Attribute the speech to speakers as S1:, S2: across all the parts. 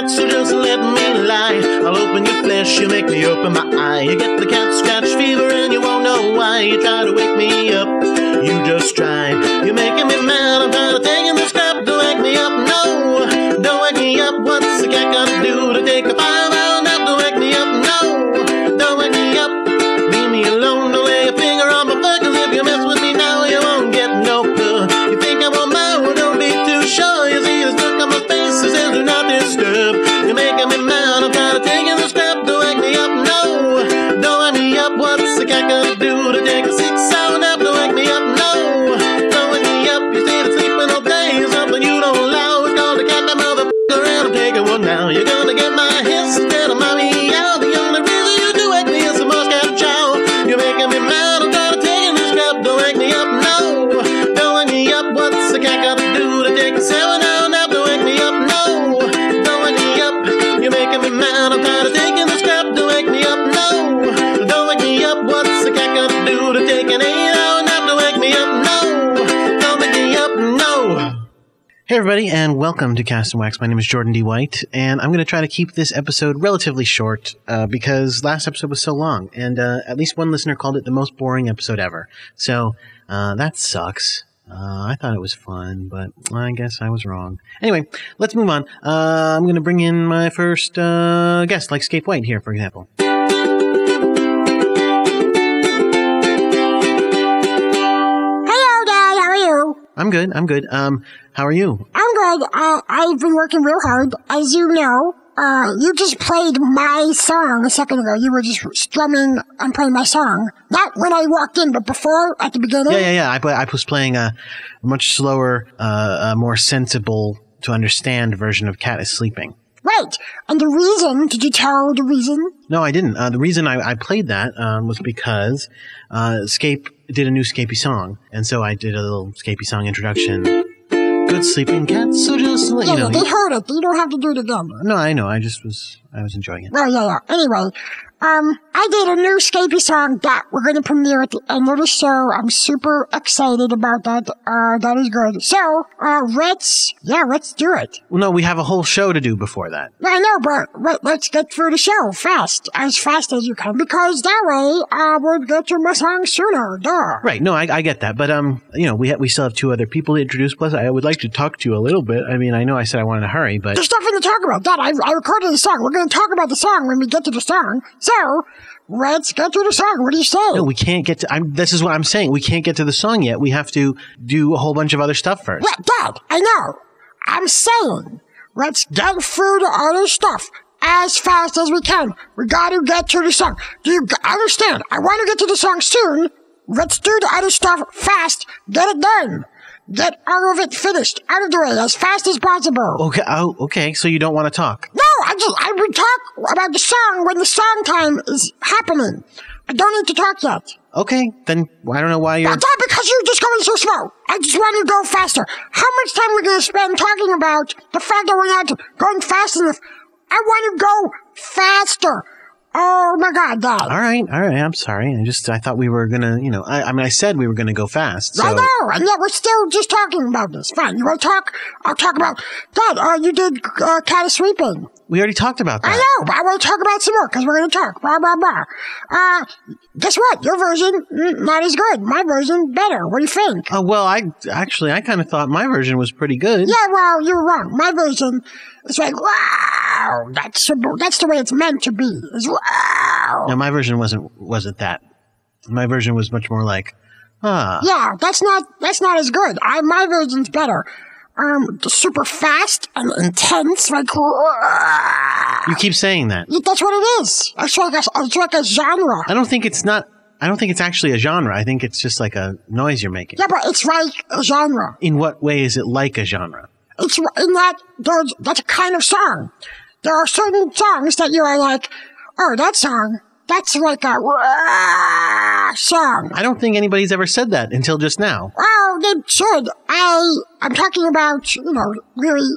S1: cat, so just let me lie. I'll open your flesh, you make me open my eye. You get the cat scratch fever and you won't know why. You try to wake me up, you just try. You're making me mad, I'm trying to take in the scrap to wake me up. No, don't wake me up. What's the cat gonna do to take a five Hey, everybody, and welcome to Cast and Wax. My name is Jordan D. White, and I'm going to try to keep this episode relatively short uh, because last episode was so long, and uh, at least one listener called it the most boring episode ever. So uh, that sucks. Uh, I thought it was fun, but I guess I was wrong. Anyway, let's move on. Uh, I'm going to bring in my first uh, guest, like Scape White here, for example. I'm good. I'm good. Um, how are you?
S2: I'm good. Uh, I've been working real hard, as you know. Uh, you just played my song a second ago. You were just strumming and playing my song. Not when I walked in, but before, at the beginning.
S1: Yeah, yeah, yeah. I, play, I was playing a much slower, uh, a more sensible to understand version of Cat is Sleeping.
S2: Right. And the reason, did you tell the reason?
S1: No, I didn't. Uh, the reason I, I played that um, was because uh, Scape did a new Scapey song, and so I did a little Scapey song introduction. Good sleeping cat, so just let
S2: Yeah,
S1: you know.
S2: they heard it. You don't have to do it again.
S1: No, I know. I just was, I was enjoying it.
S2: Well, yeah, yeah. Anyway, um, I did a new Scapey song that we're going to premiere at the end of the show. I'm super excited about that. Uh, that is good. So, uh, let's, yeah, let's do it.
S1: Well, no, we have a whole show to do before that.
S2: I know, but let, let's get through the show fast, as fast as you can, because that way, uh, we'll get to my song sooner. Duh.
S1: Right. No, I, I get that, but um, you know, we ha- we still have two other people to introduce. Plus, I would like to talk to you a little bit. I mean, I know I said I wanted to hurry, but
S2: There's nothing to talk about. That I, I recorded the song. We're going to talk about the song when we get to the song. So, let's get to the song. What do you say?
S1: no, we can't get to. I'm, this is what I'm saying. We can't get to the song yet. We have to do a whole bunch of other stuff first.
S2: What, Dad? I know. I'm saying, let's get through the other stuff as fast as we can. We gotta get to the song. Do you g- understand? I want to get to the song soon. Let's do the other stuff fast. Get it done. Get all of it finished, out of the way, as fast as possible.
S1: Okay. Oh, okay. So you don't want to talk?
S2: No, I just, I would talk about the song when the song time is happening. I don't need to talk yet.
S1: Okay. Then I don't know why you're.
S2: That's all because you're just going so slow. I just want to go faster. How much time are we going to spend talking about the fact that we're not going fast enough? I want to go faster. Oh my god, Dad.
S1: All right. All right. I'm sorry. I just I thought we were gonna. You know. I, I mean, I said we were gonna go fast. So
S2: I know, and yet we're still just talking about this. Fine, you want to talk? I'll talk about. Dad, uh, you did uh, cat of sweeping.
S1: we already talked about that.
S2: I know, but I want to talk about some more because we're to talk. Blah blah blah. Uh, guess what? Your version mm, not as good. My version better. What do you think?
S1: Oh well, I actually I kind of thought my version was pretty good.
S2: Yeah, well, you're wrong. My version is like, wow, that's the- that's the way it's meant to be. Is wow.
S1: No, my version wasn't wasn't that. My version was much more like, ah.
S2: Yeah, that's not that's not as good. I my version's better. Um, super fast and intense, like. wow.
S1: You keep saying that.
S2: That's what it is. It's like a, it's like a genre.
S1: I don't think it's not. I don't think it's actually a genre. I think it's just like a noise you're making.
S2: Yeah, but it's like a genre.
S1: In what way is it like a genre?
S2: It's in that there's that's a kind of song. There are certain songs that you are like, oh, that song, that's like a song.
S1: I don't think anybody's ever said that until just now.
S2: Well, they should. I I'm talking about you know really.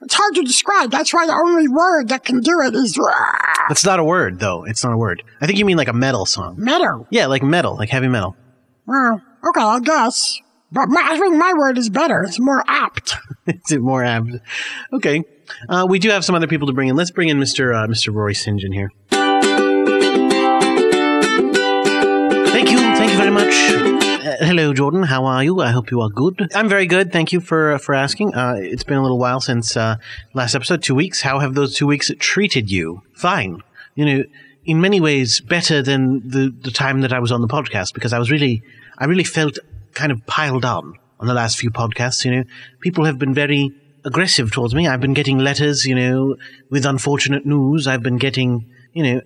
S2: It's hard to describe. That's why the only word that can do it is "Wah."
S1: That's not a word, though. It's not a word. I think you mean like a metal song.
S2: metal.
S1: Yeah, like metal, like heavy metal.
S2: Well, okay, I guess. But my, I think my word is better. It's more apt.
S1: Is it more apt? Okay. Uh, we do have some other people to bring in. Let's bring in Mr. Uh, Mr. Rory. John here. Thank you. Thank you very much. Uh, hello, Jordan. How are you? I hope you are good. I'm very good. Thank you for for asking. Uh, it's been a little while since uh, last episode. Two weeks. How have those two weeks treated you? Fine. You know, in many ways, better than the the time that I was on the podcast because I was really, I really felt kind of piled on on the last few podcasts. You know, people have been very aggressive towards me. I've been getting letters, you know, with unfortunate news. I've been getting, you know,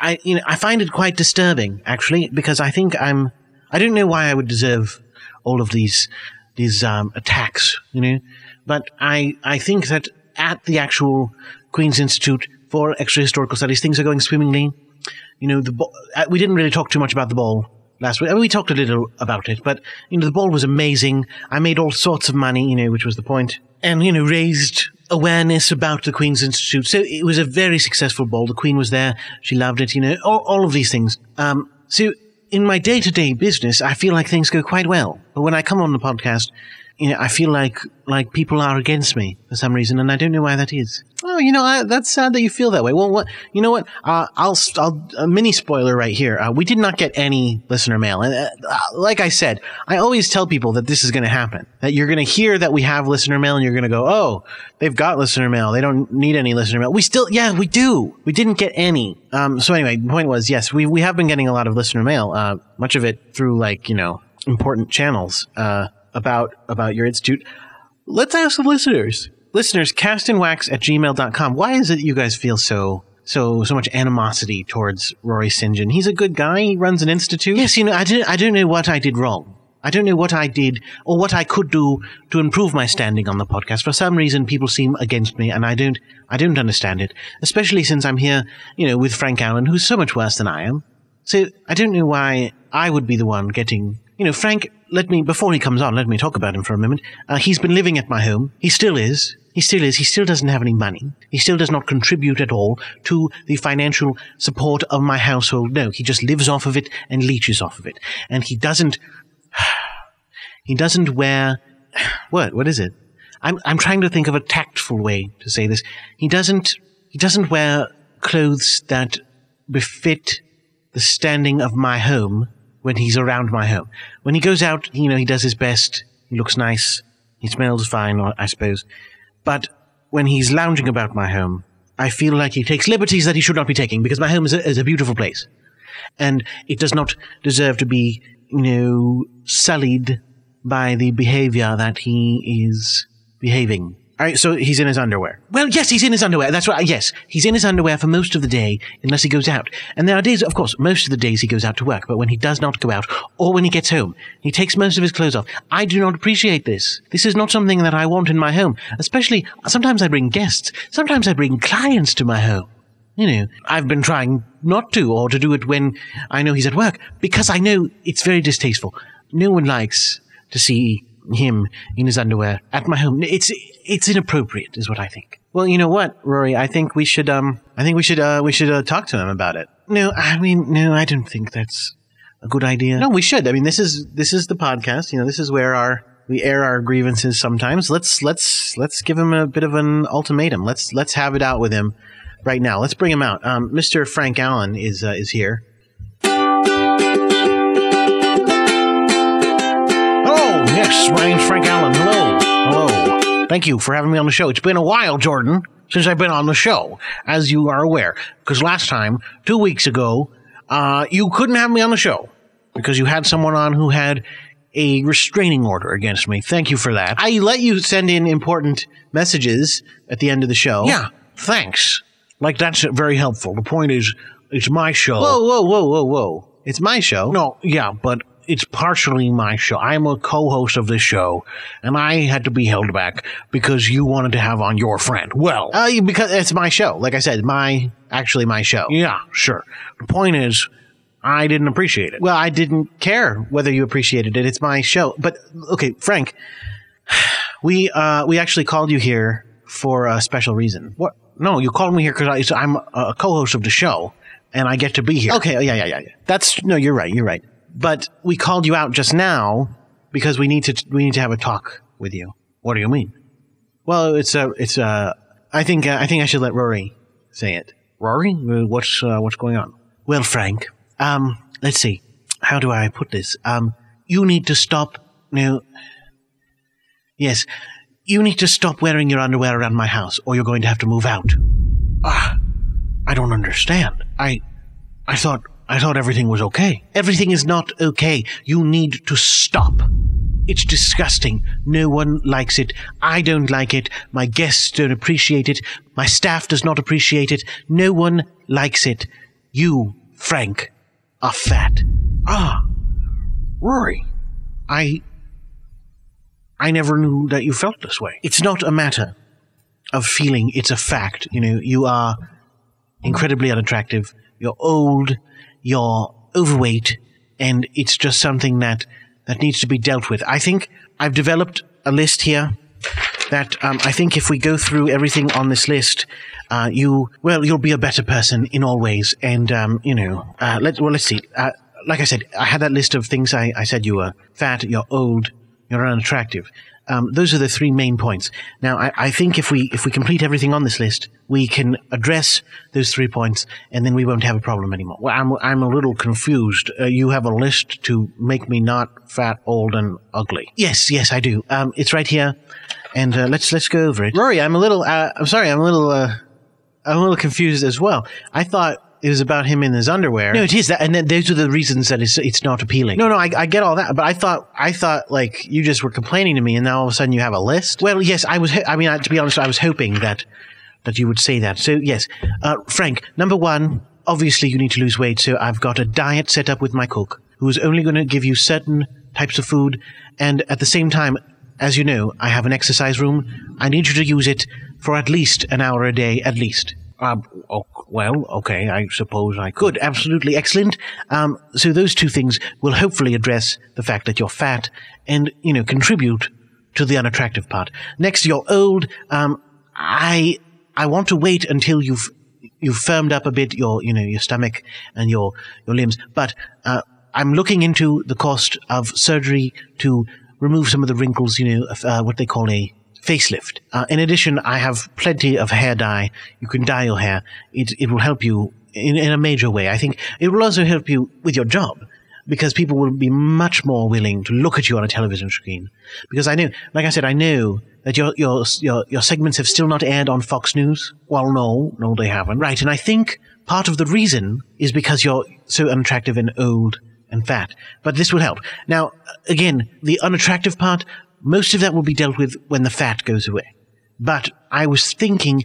S1: I, you know, I find it quite disturbing actually because I think I'm, I don't know why I would deserve all of these, these um, attacks, you know, but I, I think that at the actual Queen's Institute for Extra Historical Studies, things are going swimmingly. You know, the bo- uh, we didn't really talk too much about the ball last week. I mean, we talked a little about it, but you know, the ball was amazing. I made all sorts of money, you know, which was the point, and you know, raised awareness about the Queen's Institute. So it was a very successful ball. The Queen was there; she loved it. You know, all, all of these things. Um, so in my day to day business, I feel like things go quite well. But when I come on the podcast, you know, I feel like like people are against me for some reason, and I don't know why that is. Oh, you know, I, that's sad that you feel that way. Well, what you know what? Uh, I'll I'll a mini spoiler right here. Uh, we did not get any listener mail, and uh, like I said, I always tell people that this is going to happen. That you're going to hear that we have listener mail, and you're going to go, "Oh, they've got listener mail. They don't need any listener mail." We still, yeah, we do. We didn't get any. Um, so anyway, the point was, yes, we we have been getting a lot of listener mail. Uh, much of it through like you know important channels. Uh, about about your institute. Let's ask the listeners. Listeners, castinwax at gmail.com. Why is it you guys feel so so so much animosity towards Rory St. John? He's a good guy. He runs an institute. Yes, you know, I don't I don't know what I did wrong. I don't know what I did or what I could do to improve my standing on the podcast. For some reason, people seem against me, and I don't, I don't understand it. Especially since I'm here, you know, with Frank Allen, who's so much worse than I am. So I don't know why I would be the one getting you know, Frank, let me, before he comes on, let me talk about him for a moment. Uh, he's been living at my home. He still is. He still is. He still doesn't have any money. He still does not contribute at all to the financial support of my household. No, he just lives off of it and leeches off of it. And he doesn't, he doesn't wear, what, what is it? I'm, I'm trying to think of a tactful way to say this. He doesn't, he doesn't wear clothes that befit the standing of my home when he's around my home. When he goes out, you know, he does his best. He looks nice. He smells fine, I suppose. But when he's lounging about my home, I feel like he takes liberties that he should not be taking because my home is a, is a beautiful place. And it does not deserve to be, you know, sullied by the behavior that he is behaving. All right, so he's in his underwear. Well, yes, he's in his underwear. That's right. Yes, he's in his underwear for most of the day, unless he goes out. And there are days, of course, most of the days he goes out to work. But when he does not go out, or when he gets home, he takes most of his clothes off. I do not appreciate this. This is not something that I want in my home. Especially, sometimes I bring guests. Sometimes I bring clients to my home. You know, I've been trying not to, or to do it when I know he's at work, because I know it's very distasteful. No one likes to see him in his underwear at my home. It's it's inappropriate, is what I think. Well, you know what, Rory? I think we should um I think we should uh we should uh, talk to him about it. No, I mean no, I don't think that's a good idea. No, we should. I mean, this is this is the podcast. You know, this is where our we air our grievances sometimes. Let's let's let's give him a bit of an ultimatum. Let's let's have it out with him right now. Let's bring him out. Um, Mr. Frank Allen is uh, is here. Yes, my name's Frank Allen. Hello, hello. Thank you for having me on the show. It's been a while, Jordan, since I've been on the show, as you are aware. Because last time, two weeks ago, uh, you couldn't have me on the show because you had someone on who had a restraining order against me. Thank you for that. I let you send in important messages at the end of the show. Yeah, thanks. Like that's very helpful. The point is, it's my show. Whoa, whoa, whoa, whoa, whoa! It's my show. No, yeah, but it's partially my show. I'm a co-host of this show, and I had to be held back because you wanted to have on your friend. Well, uh, because it's my show. Like I said, my actually my show. Yeah, sure. The point is, I didn't appreciate it. Well, I didn't care whether you appreciated it. It's my show. But okay, Frank, we uh, we actually called you here for a special reason. What? No, you called me here because I'm a co-host of the show, and I get to be here. Okay, yeah, yeah, yeah, yeah. That's no, you're right. You're right. But we called you out just now because we need to we need to have a talk with you. What do you mean? Well, it's a, it's a. I think, uh, I think I should let Rory say it. Rory, Uh, what's, uh, what's going on? Well, Frank, um, let's see. How do I put this? Um, you need to stop. No. Yes, you need to stop wearing your underwear around my house, or you're going to have to move out. Ah, I don't understand. I, I thought, I thought everything was okay. Everything is not okay. You need to stop. It's disgusting. No one likes it. I don't like it. My guests don't appreciate it. My staff does not appreciate it. No one likes it. You, Frank, are fat. Ah, Rory, I. I never knew that you felt this way. It's not a matter of feeling, it's a fact. You know, you are incredibly unattractive. You're old. You're overweight. And it's just something that, that needs to be dealt with. I think I've developed a list here that um, I think if we go through everything on this list, uh, you, well, you'll be a better person in all ways. And, um, you know, uh, let, well, let's see. Uh, like I said, I had that list of things I, I said you were fat, you're old, you're unattractive. Um, those are the three main points. Now, I, I think if we if we complete everything on this list, we can address those three points, and then we won't have a problem anymore. Well, I'm I'm a little confused. Uh, you have a list to make me not fat, old, and ugly. Yes, yes, I do. Um, it's right here, and uh, let's let's go over it. Rory, I'm a little. Uh, I'm sorry, I'm a little. Uh, I'm a little confused as well. I thought it was about him in his underwear. No, it is that, and then those are the reasons that it's it's not appealing. No, no, I, I get all that, but I thought I thought like you just were complaining to me, and now all of a sudden you have a list. Well, yes, I was. I mean, I, to be honest, I was hoping that that you would say that. So yes, uh, Frank. Number one, obviously you need to lose weight. So I've got a diet set up with my cook, who is only going to give you certain types of food, and at the same time. As you know, I have an exercise room. I need you to use it for at least an hour a day, at least. Um, well, okay, I suppose I could. Absolutely excellent. Um, so those two things will hopefully address the fact that you're fat and, you know, contribute to the unattractive part. Next, you're old. Um, I, I want to wait until you've, you've firmed up a bit your, you know, your stomach and your, your limbs. But, uh, I'm looking into the cost of surgery to remove some of the wrinkles, you know, uh, what they call a facelift. Uh, in addition, I have plenty of hair dye. You can dye your hair. It, it will help you in, in a major way. I think it will also help you with your job because people will be much more willing to look at you on a television screen. Because I know, like I said, I know that your, your, your, your segments have still not aired on Fox News. Well, no, no, they haven't. Right. And I think part of the reason is because you're so unattractive and old and fat. But this will help. Now, again, the unattractive part, most of that will be dealt with when the fat goes away. But I was thinking,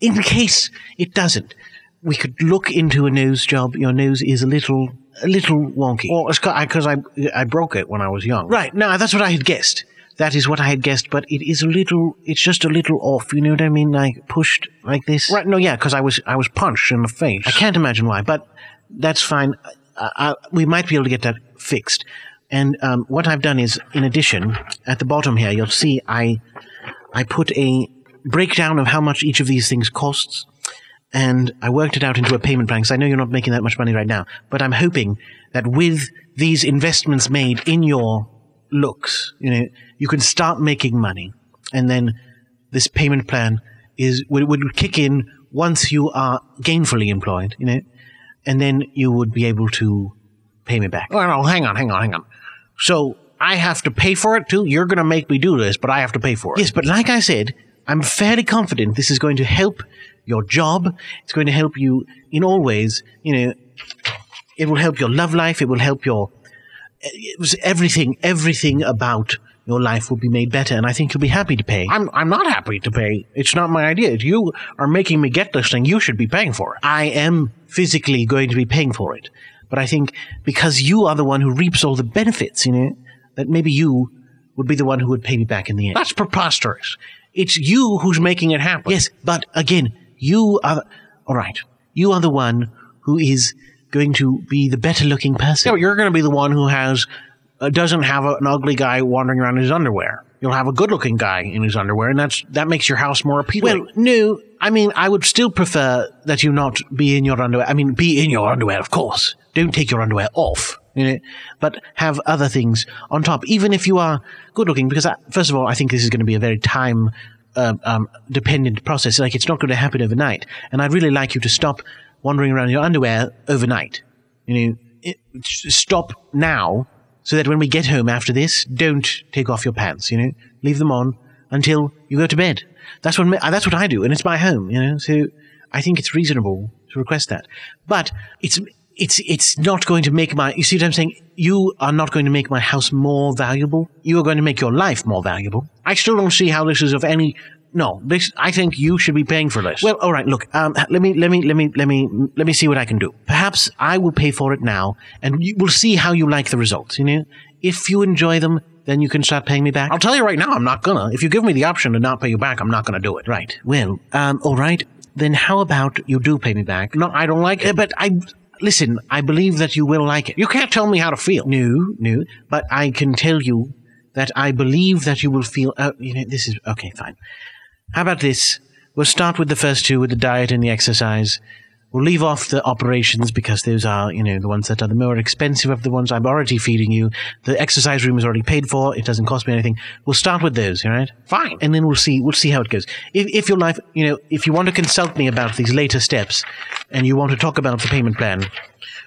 S1: in case it doesn't, we could look into a nose job. Your nose is a little, a little wonky. Well, it's because I, I broke it when I was young. Right. No, that's what I had guessed. That is what I had guessed, but it is a little, it's just a little off. You know what I mean? Like pushed like this. Right. No, yeah, because I was, I was punched in the face. I can't imagine why, but that's fine. Uh, uh, we might be able to get that fixed. And um, what I've done is, in addition, at the bottom here, you'll see I I put a breakdown of how much each of these things costs, and I worked it out into a payment plan. Because I know you're not making that much money right now, but I'm hoping that with these investments made in your looks, you know, you can start making money, and then this payment plan is would, would kick in once you are gainfully employed, you know, and then you would be able to pay me back. Oh, no, hang on, hang on, hang on. So I have to pay for it too? You're going to make me do this, but I have to pay for it. Yes, but like I said, I'm fairly confident this is going to help your job. It's going to help you in all ways. You know, it will help your love life. It will help your it was everything. Everything about your life will be made better, and I think you'll be happy to pay. I'm I'm not happy to pay. It's not my idea. You are making me get this thing. You should be paying for it. I am physically going to be paying for it, but I think because you are the one who reaps all the benefits, you know, that maybe you would be the one who would pay me back in the end. That's preposterous. It's you who's making it happen. Yes, but again, you are all right. You are the one who is going to be the better looking person. Yeah, you're going to be the one who has uh, doesn't have a, an ugly guy wandering around in his underwear. You'll have a good looking guy in his underwear, and that's that makes your house more appealing. Well, no, I mean I would still prefer that you not be in your underwear. I mean, be in your underwear, of course. Don't take your underwear off. You know, but have other things on top, even if you are good looking. Because I, first of all, I think this is going to be a very time uh, um, dependent process. Like it's not going to happen overnight. And I'd really like you to stop wandering around in your underwear overnight. You know, it, stop now so that when we get home after this, don't take off your pants. You know, leave them on until you go to bed. That's what that's what I do, and it's my home. You know, so I think it's reasonable to request that. But it's it's it's not going to make my you see what I'm saying? You are not going to make my house more valuable. You are going to make your life more valuable. I still don't see how this is of any no, this I think you should be paying for this. Well, all right, look, um, let me let me let me let me let me see what I can do. Perhaps I will pay for it now and you, we'll see how you like the results, you know? If you enjoy them, then you can start paying me back. I'll tell you right now, I'm not gonna. If you give me the option to not pay you back, I'm not gonna do it. Right. Well, um, all right. Then how about you do pay me back? No, I don't like it, but I Listen, I believe that you will like it. You can't tell me how to feel. No, no, but I can tell you that I believe that you will feel. Oh, you know, this is okay. Fine. How about this? We'll start with the first two, with the diet and the exercise. We'll leave off the operations because those are, you know, the ones that are the more expensive of the ones I'm already feeding you. The exercise room is already paid for. It doesn't cost me anything. We'll start with those, all right? Fine. And then we'll see, we'll see how it goes. If, if your life, you know, if you want to consult me about these later steps and you want to talk about the payment plan,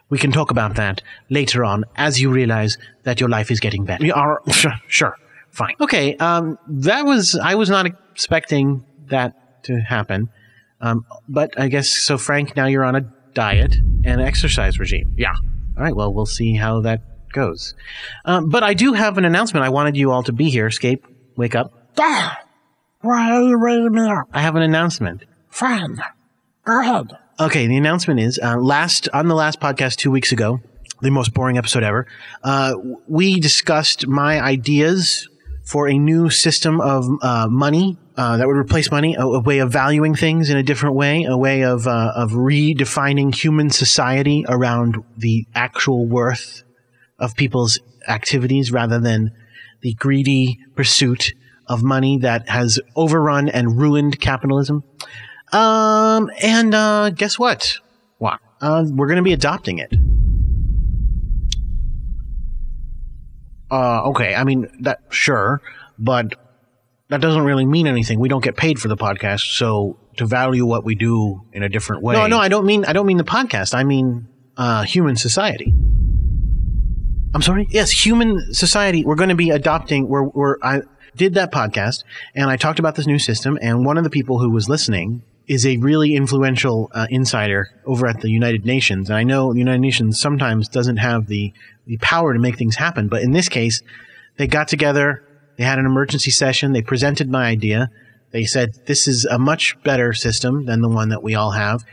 S1: we can talk about that later on as you realize that your life is getting better. You are, sure, sure. Fine. Okay. Um, that was, I was not expecting that to happen. Um, but I guess so, Frank. Now you're on a diet and exercise regime. Yeah. All right. Well, we'll see how that goes. Um, but I do have an announcement. I wanted you all to be here. Escape. Wake up.
S2: Ah, why are you waking me up?
S1: I have an announcement.
S2: Fine. Go ahead.
S1: Okay. The announcement is uh, last on the last podcast two weeks ago, the most boring episode ever. Uh, we discussed my ideas for a new system of uh, money uh, that would replace money, a, a, way of valuing things in a different way, a way of uh, of redefining human society around the actual worth of people's activities rather than the greedy pursuit of money that has overrun and ruined capitalism. Um, and uh, guess what? What? Uh, we're going to be adopting it. Uh, okay. I mean, that sure, but that doesn't really mean anything. We don't get paid for the podcast, so to value what we do in a different way. No, no, I don't mean I don't mean the podcast. I mean uh, human society. I'm sorry. Yes, human society. We're going to be adopting. We're, we're I did that podcast and I talked about this new system. And one of the people who was listening is a really influential uh, insider over at the United Nations. And I know the United Nations sometimes doesn't have the the power to make things happen, but in this case, they got together they had an emergency session. They presented my idea. They said, this is a much better system than the one that we all have.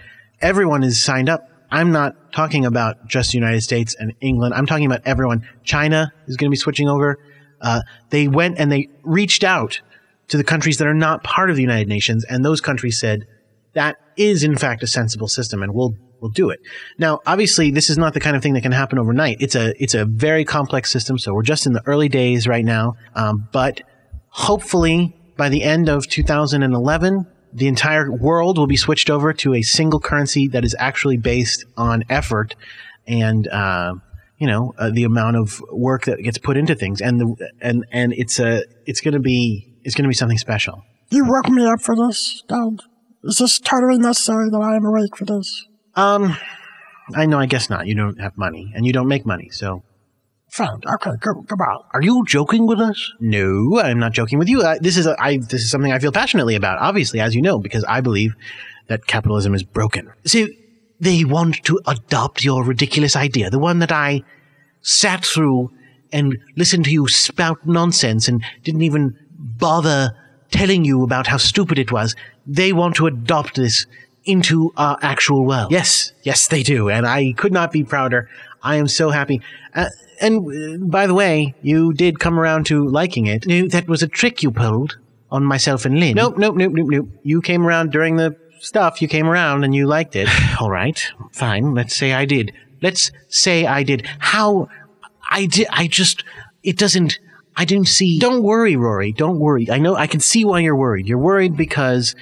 S1: Everyone is signed up. I'm not talking about just the United States and England. I'm talking about everyone. China is going to be switching over. Uh, they went and they reached out to the countries that are not part of the United Nations, and those countries said that is in fact a sensible system, and we'll we'll do it. Now, obviously, this is not the kind of thing that can happen overnight. It's a it's a very complex system, so we're just in the early days right now. Um, but hopefully, by the end of 2011, the entire world will be switched over to a single currency that is actually based on effort and uh, you know uh, the amount of work that gets put into things, and the and and it's a it's going to be it's going to be something special.
S2: You woke me up for this, Dad. Is this totally necessary that I am awake for this?
S1: Um, I know. I guess not. You don't have money, and you don't make money, so.
S2: Fine. Okay. come on.
S1: Are you joking with us? No, I'm not joking with you. Uh, this is a, I. This is something I feel passionately about. Obviously, as you know, because I believe that capitalism is broken. See, they want to adopt your ridiculous idea, the one that I sat through and listened to you spout nonsense and didn't even bother telling you about how stupid it was. They want to adopt this into our actual world. Yes, yes, they do. And I could not be prouder. I am so happy. Uh, and uh, by the way, you did come around to liking it. No, that was a trick you pulled on myself and Lynn. Nope, nope, nope, nope, nope. You came around during the stuff. You came around and you liked it. All right, fine. Let's say I did. Let's say I did. How I did. I just. It doesn't. I didn't see. Don't worry, Rory. Don't worry. I know. I can see why you're worried. You're worried because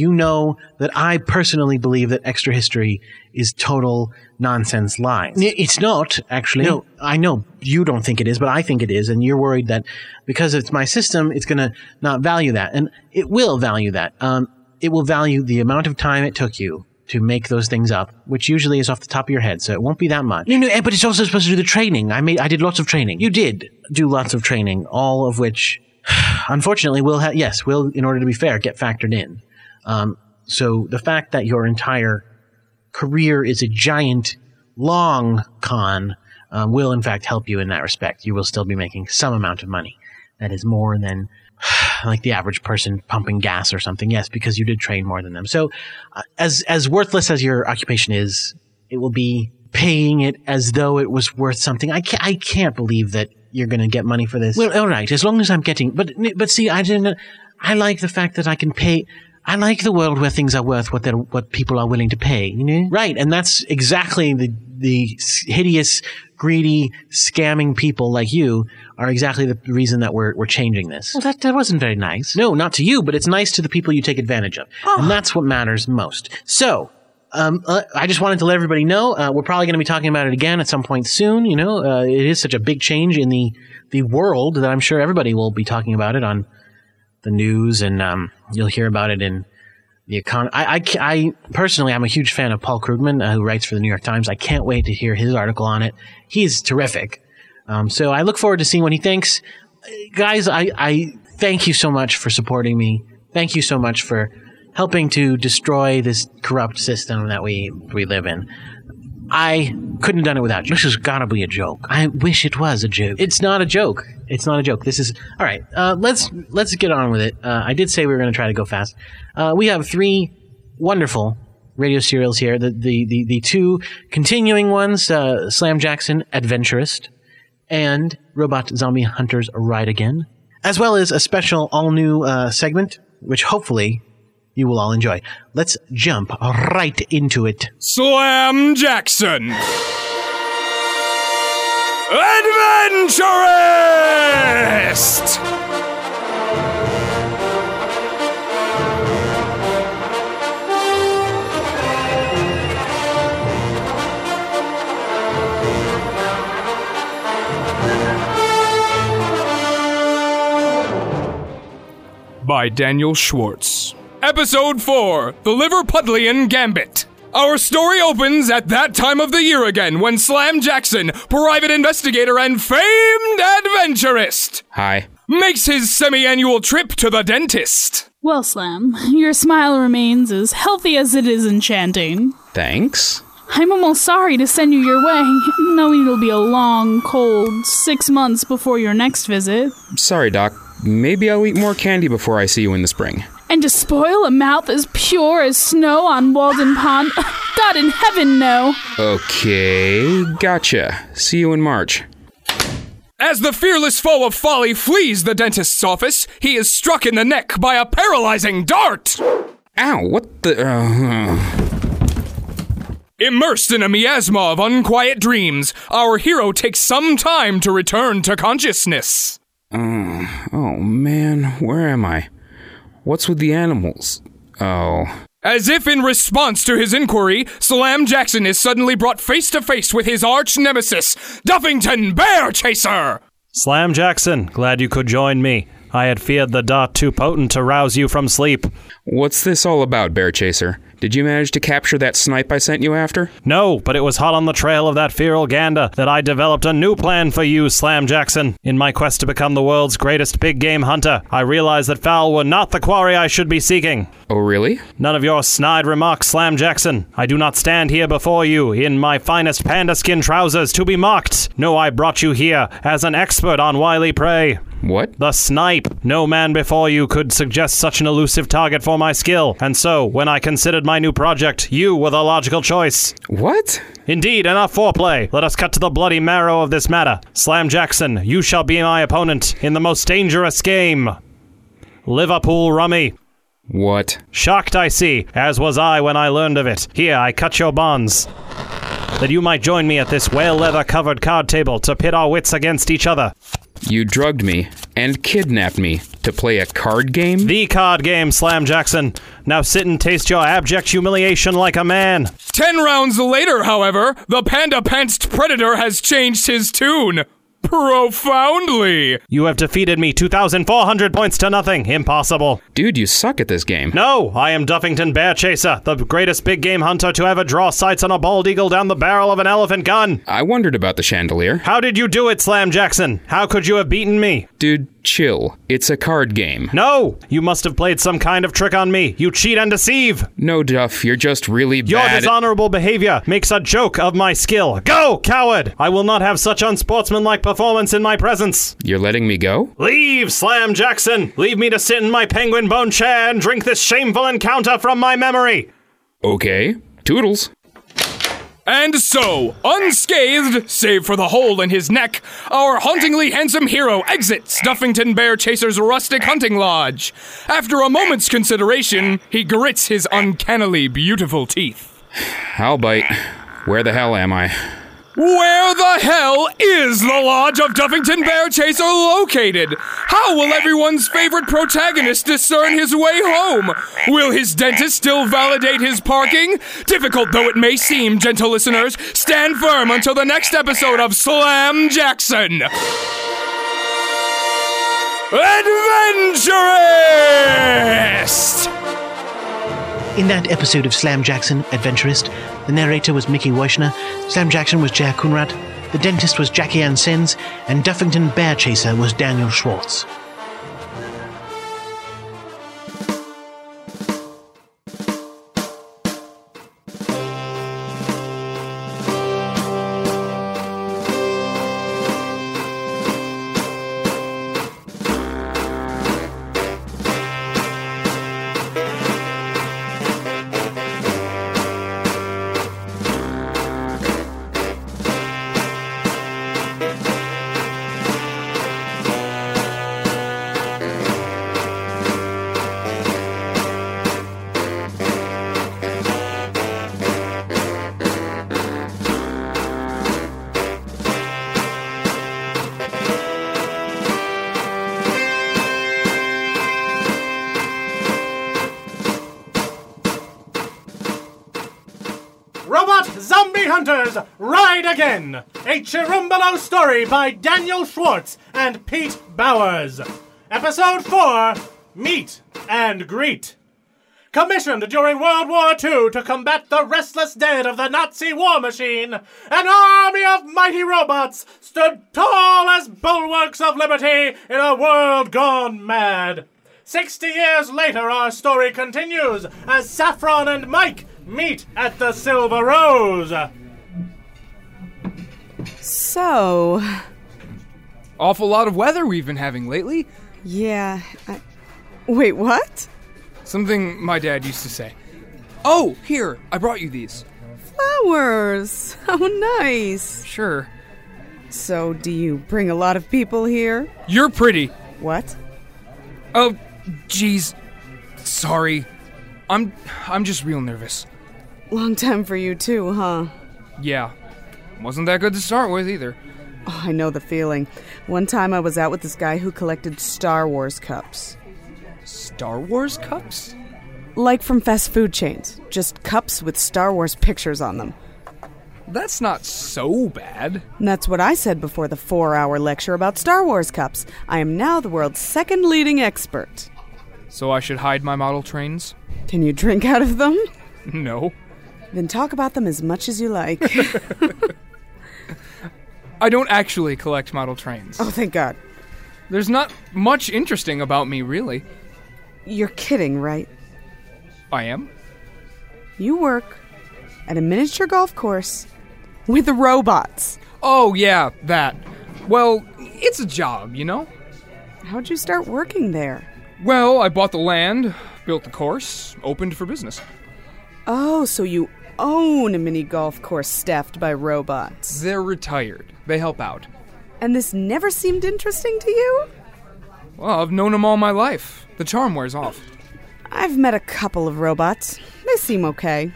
S1: you know that I personally believe that extra history is total nonsense lies. It's not, actually. No, I know you don't think it is, but I think it is. And you're worried that because it's my system, it's going to not value that. And it will value that. Um, it will value the amount of time it took you to make those things up, which usually is off the top of your head, so it won't be that much. No, no, eh, but it's also supposed to do the training. I made, I did lots of training. You did do lots of training, all of which, unfortunately, will ha- yes, will, in order to be fair, get factored in. Um, so the fact that your entire career is a giant, long con um, will, in fact, help you in that respect. You will still be making some amount of money. That is more than like the average person pumping gas or something. Yes, because you did train more than them. So, uh, as as worthless as your occupation is, it will be paying it as though it was worth something. I can't, I can't believe that you're going to get money for this. Well, all right, as long as I'm getting, but but see, I didn't. I like the fact that I can pay. I like the world where things are worth what they're what people are willing to pay. You know, right? And that's exactly the the hideous, greedy, scamming people like you are exactly the reason that we're we're changing this. Well, that that wasn't very nice. No, not to you, but it's nice to the people you take advantage of, and that's what matters most. So. Um, uh, I just wanted to let everybody know uh, we're probably going to be talking about it again at some point soon. You know, uh, it is such a big change in the the world that I'm sure everybody will be talking about it on the news, and um, you'll hear about it in the economy. I, I, I personally, I'm a huge fan of Paul Krugman, uh, who writes for the New York Times. I can't wait to hear his article on it. He's terrific. Um, so I look forward to seeing what he thinks. Guys, I, I thank you so much for supporting me. Thank you so much for helping to destroy this corrupt system that we we live in. I couldn't have done it without you. This has got to be a joke. I wish it was a joke. It's not a joke. It's not a joke. This is all right. Uh, let's let's get on with it. Uh, I did say we were going to try to go fast. Uh, we have three wonderful radio serials here. The the the, the two continuing ones: uh, Slam Jackson, Adventurist, and Robot Zombie Hunters Ride Again, as well as a special all new uh, segment, which hopefully you will all enjoy. Let's jump right into it.
S3: Slam Jackson. Adventurist! By Daniel Schwartz. Episode 4 The Liverpudlian Gambit. Our story opens at that time of the year again when Slam Jackson, private investigator and famed adventurist,
S4: Hi.
S3: makes his semi annual trip to the dentist.
S5: Well, Slam, your smile remains as healthy as it is enchanting.
S4: Thanks.
S5: I'm almost sorry to send you your way, knowing it'll be a long, cold six months before your next visit.
S4: Sorry, Doc. Maybe I'll eat more candy before I see you in the spring.
S5: And to spoil a mouth as pure as snow on Walden Pond, God in heaven, no.
S4: Okay, gotcha. See you in March.
S3: As the fearless foe of folly flees the dentist's office, he is struck in the neck by a paralyzing dart.
S4: Ow, what the. Uh,
S3: Immersed in a miasma of unquiet dreams, our hero takes some time to return to consciousness.
S4: oh man, where am I? What's with the animals? Oh.
S3: As if in response to his inquiry, Slam Jackson is suddenly brought face to face with his arch nemesis, Duffington Bear Chaser!
S6: Slam Jackson, glad you could join me. I had feared the dart too potent to rouse you from sleep.
S4: What's this all about, Bear Chaser? Did you manage to capture that snipe I sent you after?
S6: No, but it was hot on the trail of that feral gander that I developed a new plan for you, Slam Jackson. In my quest to become the world's greatest big game hunter, I realized that fowl were not the quarry I should be seeking.
S4: Oh, really?
S6: None of your snide remarks, Slam Jackson. I do not stand here before you in my finest panda skin trousers to be mocked. No, I brought you here as an expert on wily prey.
S4: What?
S6: The snipe. No man before you could suggest such an elusive target for my skill, and so, when I considered my new project, you were the logical choice.
S4: What?
S6: Indeed, enough foreplay. Let us cut to the bloody marrow of this matter. Slam Jackson, you shall be my opponent in the most dangerous game. Liverpool Rummy.
S4: What?
S6: Shocked, I see, as was I when I learned of it. Here, I cut your bonds. That you might join me at this whale leather covered card table to pit our wits against each other.
S4: You drugged me and kidnapped me to play a card game?
S6: The card game, Slam Jackson. Now sit and taste your abject humiliation like a man.
S3: Ten rounds later, however, the panda pantsed predator has changed his tune. Profoundly.
S6: You have defeated me 2,400 points to nothing. Impossible.
S4: Dude, you suck at this game.
S6: No, I am Duffington Bear Chaser, the greatest big game hunter to ever draw sights on a bald eagle down the barrel of an elephant gun.
S4: I wondered about the chandelier.
S6: How did you do it, Slam Jackson? How could you have beaten me?
S4: Dude, chill. It's a card game.
S6: No, you must have played some kind of trick on me. You cheat and deceive.
S4: No, Duff, you're just really bad.
S6: Your dishonorable behavior makes a joke of my skill. Go, coward! I will not have such unsportsmanlike performance in my presence.
S4: You're letting me go?
S6: Leave, Slam Jackson! Leave me to sit in my penguin bone chair and drink this shameful encounter from my memory!
S4: Okay. Toodles.
S3: And so, unscathed, save for the hole in his neck, our hauntingly handsome hero exits Duffington Bear Chaser's rustic hunting lodge. After a moment's consideration, he grits his uncannily beautiful teeth.
S4: I'll bite. Where the hell am I?
S3: Where the hell is the lodge of Duffington Bear Chaser located? How will everyone's favorite protagonist discern his way home? Will his dentist still validate his parking? Difficult though it may seem, gentle listeners, stand firm until the next episode of Slam Jackson. Adventurist!
S1: In that episode of Slam Jackson, Adventurist, the narrator was Mickey Weishner, Slam Jackson was Jack Kunrad, the dentist was Jackie Ann Sens, and Duffington Bear Chaser was Daniel Schwartz.
S7: Again! A Chirumbalo story by Daniel Schwartz and Pete Bowers. Episode 4 Meet and Greet. Commissioned during World War II to combat the restless dead of the Nazi war machine, an army of mighty robots stood tall as bulwarks of liberty in a world gone mad. Sixty years later, our story continues as Saffron and Mike meet at the Silver Rose.
S8: So,
S3: Awful lot of weather we've been having lately.
S8: yeah. I, wait, what?
S3: Something my dad used to say. Oh, here, I brought you these.
S8: Flowers. How oh, nice.
S3: Sure.
S8: So, do you bring a lot of people here?
S3: You're pretty.
S8: What?
S3: Oh, jeez. Sorry. I'm I'm just real nervous.
S8: Long time for you, too, huh?
S3: Yeah. Wasn't that good to start with either.
S8: Oh, I know the feeling. One time I was out with this guy who collected Star Wars cups.
S3: Star Wars cups?
S8: Like from fast food chains. Just cups with Star Wars pictures on them.
S3: That's not so bad.
S8: And that's what I said before the four hour lecture about Star Wars cups. I am now the world's second leading expert.
S3: So I should hide my model trains?
S8: Can you drink out of them?
S3: No.
S8: Then talk about them as much as you like.
S3: I don't actually collect model trains.
S8: oh, thank God.
S3: There's not much interesting about me, really.
S8: You're kidding, right?
S3: I am.
S8: You work at a miniature golf course with robots.
S3: Oh, yeah, that. Well, it's a job, you know?
S8: How'd you start working there?
S3: Well, I bought the land, built the course, opened for business.
S8: Oh, so you own a mini golf course staffed by robots.
S3: They're retired. They help out.
S8: And this never seemed interesting to you?
S3: Well, I've known them all my life. The charm wears off.
S8: I've met a couple of robots. They seem okay.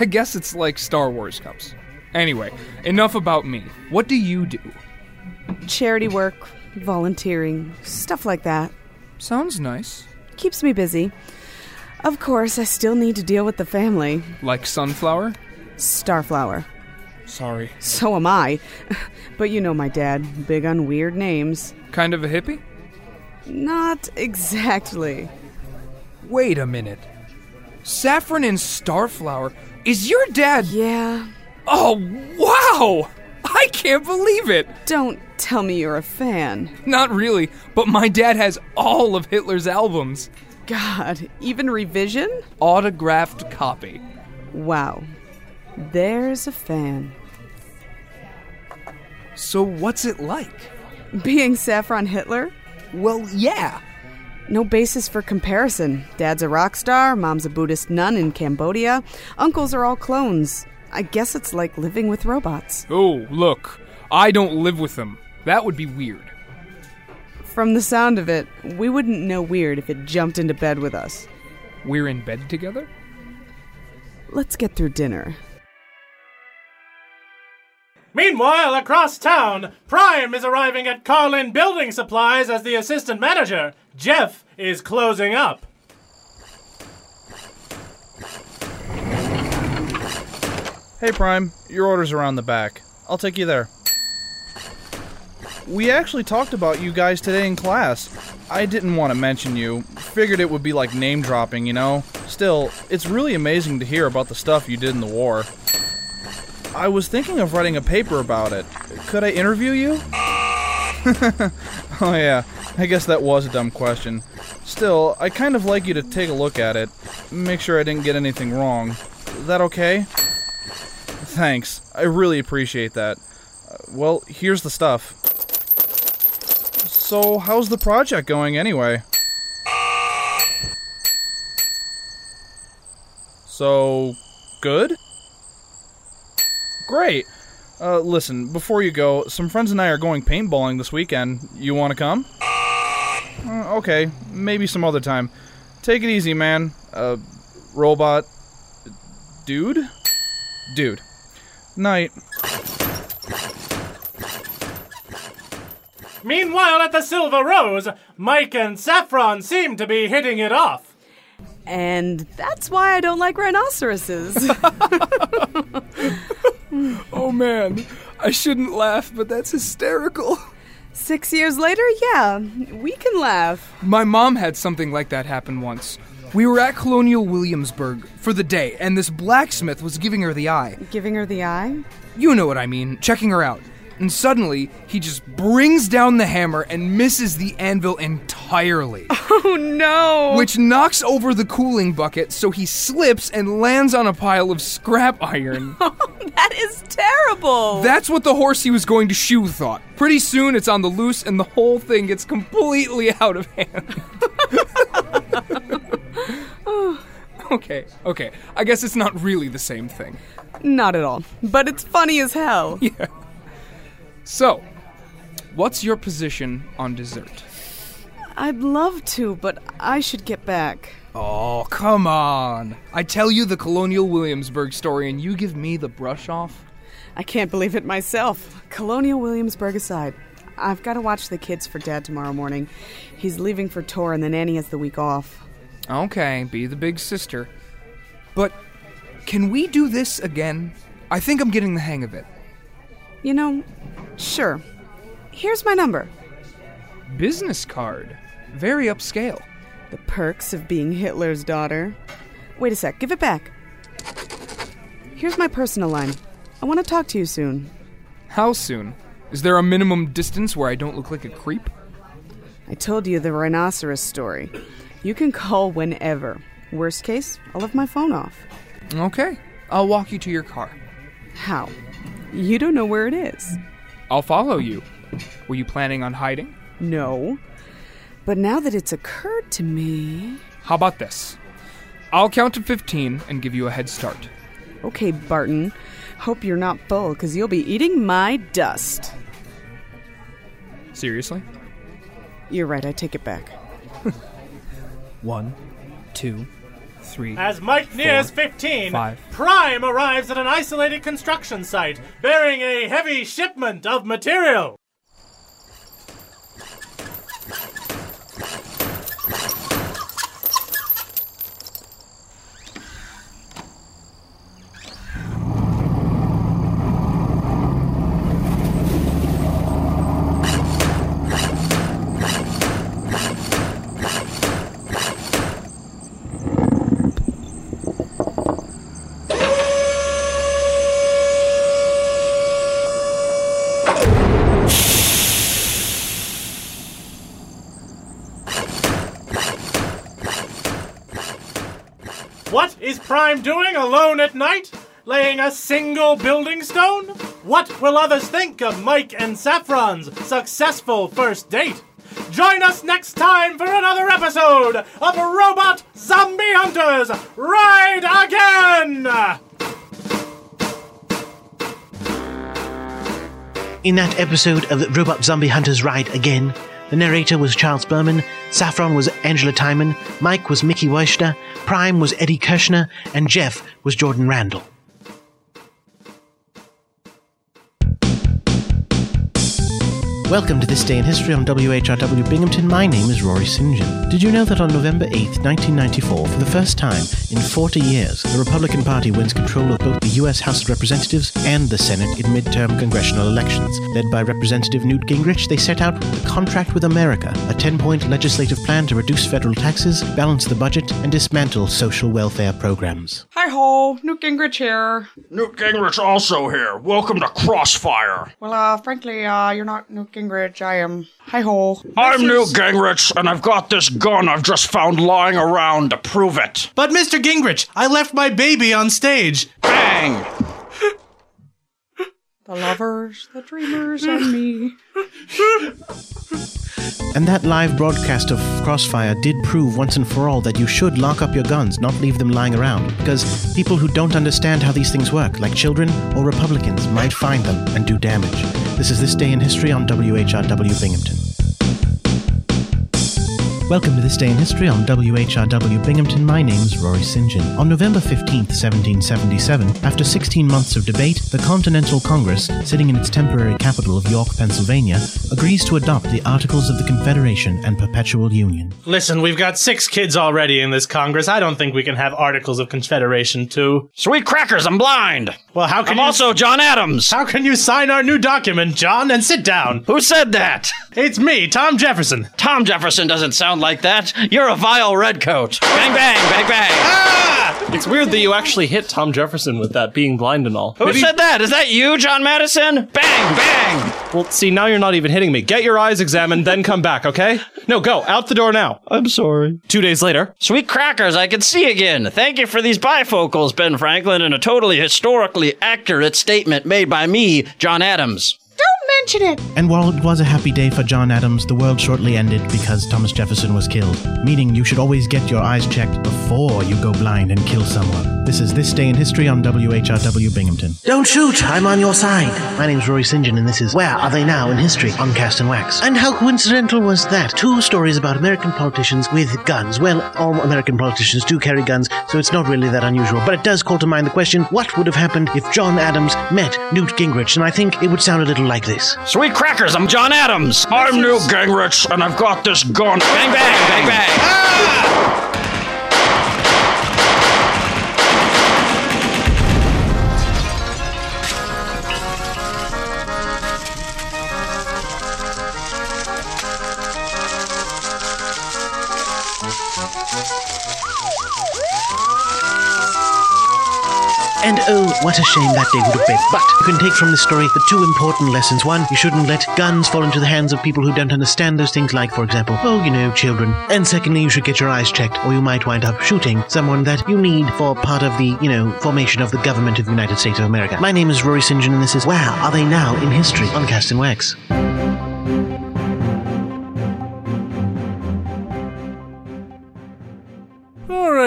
S3: I guess it's like Star Wars cups. Anyway, enough about me. What do you do?
S8: Charity work, volunteering, stuff like that.
S3: Sounds nice.
S8: Keeps me busy. Of course, I still need to deal with the family.
S3: Like sunflower?
S8: Starflower.
S3: Sorry.
S8: So am I. But you know my dad, big on weird names.
S3: Kind of a hippie?
S8: Not exactly.
S3: Wait a minute. Saffron and Starflower is your dad?
S8: Yeah.
S3: Oh, wow! I can't believe it!
S8: Don't tell me you're a fan.
S3: Not really, but my dad has all of Hitler's albums.
S8: God, even revision?
S3: Autographed copy.
S8: Wow. There's a fan.
S3: So, what's it like?
S8: Being Saffron Hitler?
S3: Well, yeah.
S8: No basis for comparison. Dad's a rock star, mom's a Buddhist nun in Cambodia, uncles are all clones. I guess it's like living with robots.
S3: Oh, look. I don't live with them. That would be weird.
S8: From the sound of it, we wouldn't know weird if it jumped into bed with us.
S3: We're in bed together?
S8: Let's get through dinner.
S7: Meanwhile, across town, Prime is arriving at Carlin Building Supplies as the assistant manager. Jeff is closing up.
S9: Hey, Prime, your order's are around the back. I'll take you there. We actually talked about you guys today in class. I didn't want to mention you. Figured it would be like name dropping, you know? Still, it's really amazing to hear about the stuff you did in the war. I was thinking of writing a paper about it. Could I interview you? oh, yeah. I guess that was a dumb question. Still, I kind of like you to take a look at it. Make sure I didn't get anything wrong. That okay? Thanks. I really appreciate that. Uh, well, here's the stuff. So, how's the project going anyway? So, good? Great. Uh, listen, before you go, some friends and I are going paintballing this weekend. You want to come? Uh, okay, maybe some other time. Take it easy, man. Uh, robot. Dude? Dude. Night.
S7: Meanwhile, at the Silver Rose, Mike and Saffron seem to be hitting it off.
S8: And that's why I don't like rhinoceroses.
S3: Oh man, I shouldn't laugh, but that's hysterical.
S8: Six years later, yeah, we can laugh.
S3: My mom had something like that happen once. We were at Colonial Williamsburg for the day, and this blacksmith was giving her the eye.
S8: Giving her the eye?
S3: You know what I mean, checking her out. And suddenly, he just brings down the hammer and misses the anvil entirely.
S8: Oh no!
S3: which knocks over the cooling bucket, so he slips and lands on a pile of scrap iron.
S8: that is terrible!
S3: That's what the horse he was going to shoe thought. Pretty soon, it's on the loose, and the whole thing gets completely out of hand. okay, okay. I guess it's not really the same thing.
S8: Not at all. But it's funny as hell.
S3: Yeah. So, what's your position on dessert?
S8: I'd love to, but I should get back.
S3: Oh, come on. I tell you the Colonial Williamsburg story, and you give me the brush off?
S8: I can't believe it myself. Colonial Williamsburg aside, I've got to watch the kids for Dad tomorrow morning. He's leaving for tour, and the nanny has the week off.
S3: Okay, be the big sister. But can we do this again? I think I'm getting the hang of it.
S8: You know, sure. Here's my number.
S3: Business card. Very upscale.
S8: The perks of being Hitler's daughter. Wait a sec, give it back. Here's my personal line. I want to talk to you soon.
S3: How soon? Is there a minimum distance where I don't look like a creep?
S8: I told you the rhinoceros story. You can call whenever. Worst case, I'll have my phone off.
S3: Okay, I'll walk you to your car.
S8: How? You don't know where it is.
S3: I'll follow you. Were you planning on hiding?
S8: No. But now that it's occurred to me.
S3: How about this? I'll count to 15 and give you a head start.
S8: Okay, Barton. Hope you're not full, because you'll be eating my dust.
S3: Seriously?
S8: You're right, I take it back.
S10: One, two, three.
S7: As Mike nears 15,
S10: five.
S7: Prime arrives at an isolated construction site bearing a heavy shipment of material. Prime doing alone at night? Laying a single building stone? What will others think of Mike and Saffron's successful first date? Join us next time for another episode of Robot Zombie Hunters Ride Again!
S1: In that episode of Robot Zombie Hunters Ride Again, the narrator was Charles Berman, Saffron was Angela Timon, Mike was Mickey Weishner, Prime was Eddie Kirshner, and Jeff was Jordan Randall. Welcome to This Day in History on WHRW Binghamton. My name is Rory St. John. Did you know that on November 8th, 1994, for the first time in 40 years, the Republican Party wins control of both the U.S. House of Representatives and the Senate in midterm congressional elections? Led by Representative Newt Gingrich, they set out the Contract with America, a 10 point legislative plan to reduce federal taxes, balance the budget, and dismantle social welfare programs.
S11: Hi ho, Newt Gingrich here.
S12: Newt Gingrich also here. Welcome to Crossfire.
S11: Well, uh, frankly, uh, you're not Newt Gingrich. I am. Hi ho.
S12: I'm Newt Gingrich, and I've got this gun I've just found lying around to prove it.
S13: But Mr. Gingrich, I left my baby on stage.
S12: Bang!
S11: The lovers, the dreamers, and me.
S1: And that live broadcast of Crossfire did prove once and for all that you should lock up your guns, not leave them lying around. Because people who don't understand how these things work, like children or Republicans, might find them and do damage. This is This Day in History on WHRW Binghamton. Welcome to This Day in History on WHRW Binghamton. My name's Rory St. John. On November 15th, 1777, after 16 months of debate, the Continental Congress, sitting in its temporary capital of York, Pennsylvania, agrees to adopt the Articles of the Confederation and Perpetual Union.
S13: Listen, we've got six kids already in this Congress. I don't think we can have Articles of Confederation too.
S12: Sweet crackers, I'm blind.
S13: Well, how can
S12: I'm
S13: you,
S12: also John Adams.
S13: how can you sign our new document, John? And sit down.
S12: Who said that?
S13: It's me, Tom Jefferson.
S12: Tom Jefferson doesn't sound like that. You're a vile redcoat. Bang, bang, bang, bang.
S13: Ah!
S14: It's weird that you actually hit Tom Jefferson with that being blind and all.
S12: Who said that? Is that you, John Madison? Bang, bang.
S14: Well, see, now you're not even hitting me. Get your eyes examined, then come back, okay? No, go. Out the door now.
S12: I'm sorry.
S14: Two days later.
S12: Sweet crackers, I can see again. Thank you for these bifocals, Ben Franklin, and a totally historically accurate statement made by me, John Adams.
S11: Don't mention it.
S1: And while it was a happy day for John Adams, the world shortly ended because Thomas Jefferson was killed. Meaning you should always get your eyes checked before you go blind and kill someone. This is This Day in History on WHRW Binghamton. Don't shoot! I'm on your side! My name's Rory St. John, and this is Where Are They Now in History on Cast and Wax. And how coincidental was that? Two stories about American politicians with guns. Well, all American politicians do carry guns, so it's not really that unusual. But it does call to mind the question what would have happened if John Adams met Newt Gingrich? And I think it would sound a little like this.
S12: Sweet crackers, I'm John Adams. I'm Newt Gingrich, and I've got this gun. Bang, bang, bang, bang. Ah!
S1: And oh, what a shame that day would have been. But you can take from this story the two important lessons. One, you shouldn't let guns fall into the hands of people who don't understand those things, like, for example, oh, you know, children. And secondly, you should get your eyes checked, or you might wind up shooting someone that you need for part of the, you know, formation of the government of the United States of America. My name is Rory St. John, and this is Wow, Are They Now in History on Cast and Wax.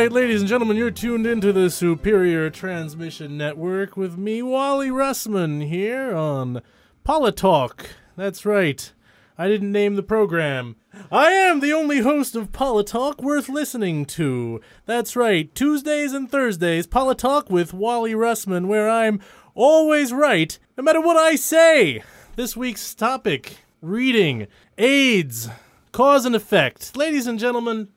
S7: Right, ladies and gentlemen, you're tuned into the Superior Transmission Network with me, Wally Russman, here on Politalk. That's right. I didn't name the program. I am the only host of Politalk worth listening to. That's right. Tuesdays and Thursdays, Politalk with Wally Russman, where I'm always right, no matter what I say. This week's topic reading, AIDS, cause and effect. Ladies and gentlemen,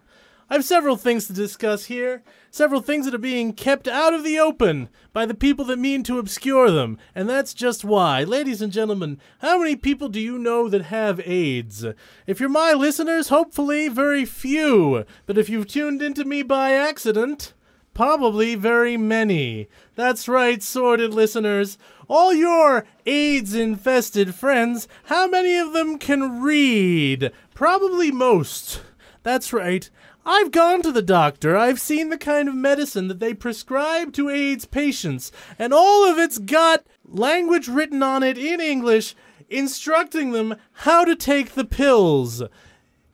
S7: I have several things to discuss here, several things that are being kept out of the open by the people that mean to obscure them, and that's just why. Ladies and gentlemen, how many people do you know that have AIDS? If you're my listeners, hopefully very few, but if you've tuned into me by accident, probably very many. That's right, sordid listeners. All your AIDS infested friends, how many of them can read? Probably most. That's right. I've gone to the doctor. I've seen the kind of medicine that they prescribe to AIDS patients, and all of it's got language written on it in English instructing them how to take the pills.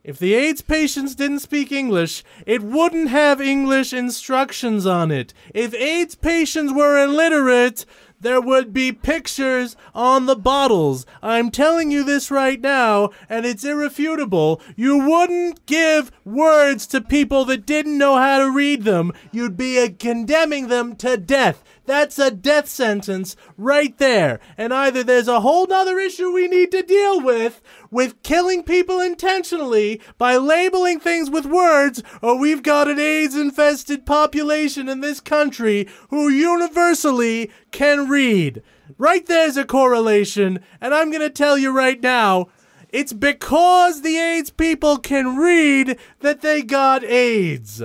S7: If the AIDS patients didn't speak English, it wouldn't have English instructions on it. If AIDS patients were illiterate, there would be pictures on the bottles. I'm telling you this right now, and it's irrefutable. You wouldn't give words to people that didn't know how to read them. You'd be condemning them to death. That's a death sentence right there. And either there's a whole nother issue we need to deal with, with killing people intentionally by labeling things with words, or we've got an AIDS infested population in this country who universally can read. Right there's a correlation, and I'm gonna tell you right now, it's because the AIDS people can read that they got AIDS.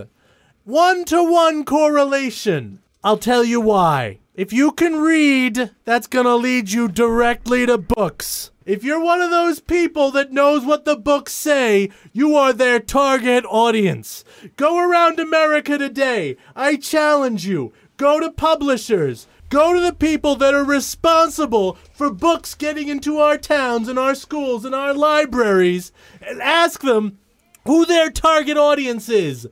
S7: One to one correlation. I'll tell you why. If you can read, that's gonna lead you directly to books. If you're one of those people that knows what the books say, you are their target audience. Go around America today. I challenge you. Go to publishers. Go to the people that are responsible for books getting into our towns and our schools and our libraries and ask them who their target audience is.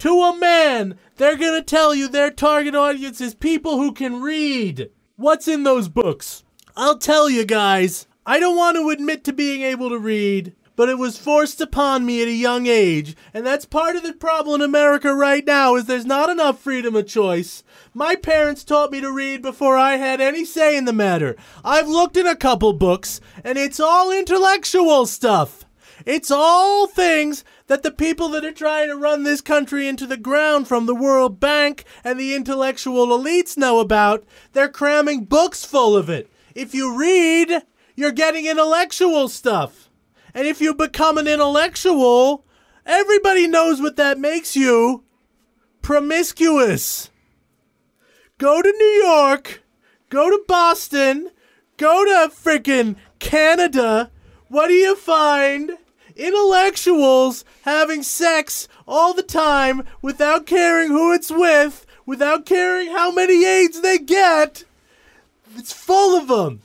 S7: To a man, they're gonna tell you their target audience is people who can read. What's in those books? I'll tell you guys. I don't want to admit to being able to read, but it was forced upon me at a young age, and that's part of the problem in America right now is there's not enough freedom of choice. My parents taught me to read before I had any say in the matter. I've looked in a couple books, and it's all intellectual stuff. It's all things that the people that are trying to run this country into the ground from the World Bank and the intellectual elites know about. They're cramming books full of it. If you read, you're getting intellectual stuff. And if you become an intellectual, everybody knows what that makes you promiscuous. Go to New York, go to Boston, go to frickin' Canada. What do you find? Intellectuals having sex all the time without caring who it's with, without caring how many AIDS they get. It's full of them.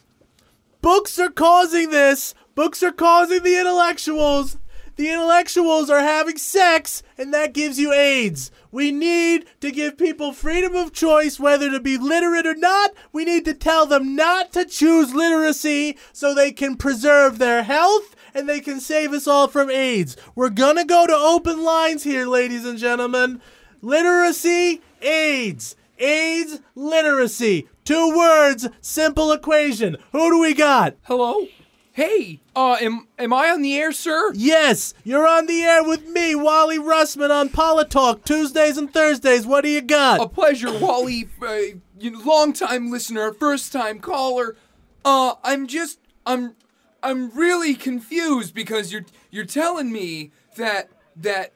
S7: Books are causing this. Books are causing the intellectuals. The intellectuals are having sex, and that gives you AIDS. We need to give people freedom of choice whether to be literate or not. We need to tell them not to choose literacy so they can preserve their health and they can save us all from AIDS. We're gonna go to open lines here, ladies and gentlemen. Literacy, AIDS. AIDS, literacy. Two words, simple equation. Who do we got?
S15: Hello? Hey, uh, am, am I on the air, sir?
S7: Yes, you're on the air with me, Wally Russman, on Politalk, Tuesdays and Thursdays. What do you got?
S15: A pleasure, Wally. Uh, you know, long time listener, first time caller. Uh, I'm just, I'm, I'm really confused because you're, you're telling me that, that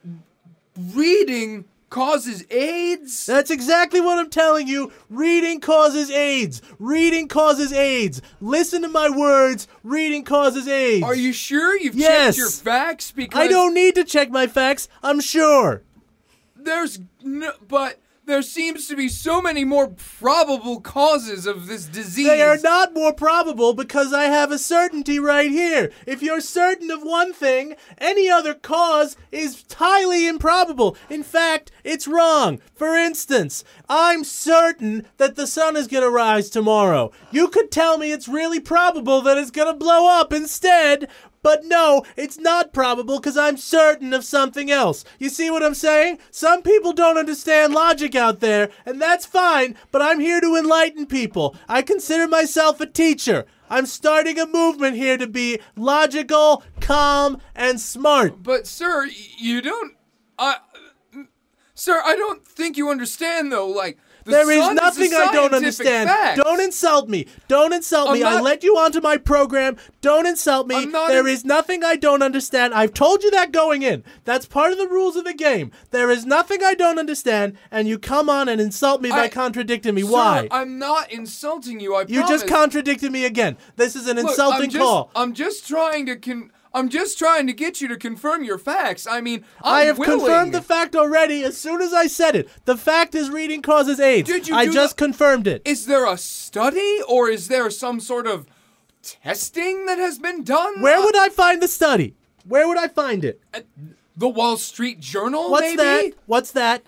S15: reading causes AIDS?
S7: That's exactly what I'm telling you. Reading causes AIDS. Reading causes AIDS. Listen to my words. Reading causes AIDS.
S15: Are you sure you've
S7: yes.
S15: checked your facts? Because
S7: I don't need to check my facts. I'm sure.
S15: There's no, but there seems to be so many more probable causes of this disease.
S7: They are not more probable because I have a certainty right here. If you're certain of one thing, any other cause is highly improbable. In fact, it's wrong. For instance, I'm certain that the sun is going to rise tomorrow. You could tell me it's really probable that it's going to blow up instead, but no, it's not probable because I'm certain of something else. You see what I'm saying? Some people don't understand logic out there, and that's fine, but I'm here to enlighten people. I consider myself a teacher. I'm starting a movement here to be logical, calm, and smart.
S15: But, sir, you don't. I. Sir, I don't think you understand, though. Like, the
S7: There is nothing I don't understand.
S15: fact.
S7: Don't insult me. Don't insult
S15: I'm
S7: me. I
S15: not-
S7: let you onto my program. Don't insult me. There
S15: in-
S7: is nothing I don't understand. I've told you that going in. That's part of the rules of the game. There is nothing I don't understand, and you come on and insult me by contradicting me.
S15: Sir,
S7: Why?
S15: I'm not insulting you. I
S7: you just contradicted me again. This is an
S15: Look,
S7: insulting
S15: I'm just,
S7: call.
S15: I'm just trying to con.
S3: I'm just trying to get you to confirm your facts. I mean, I'm
S7: I have
S3: willing.
S7: confirmed the fact already as soon as I said it. The fact is reading causes AIDS.
S3: Did you
S7: I just
S3: the-
S7: confirmed it.
S3: Is there a study or is there some sort of testing that has been done?
S7: Where uh, would I find the study? Where would I find it?
S3: The Wall Street Journal,
S7: What's
S3: maybe?
S7: that? What's that?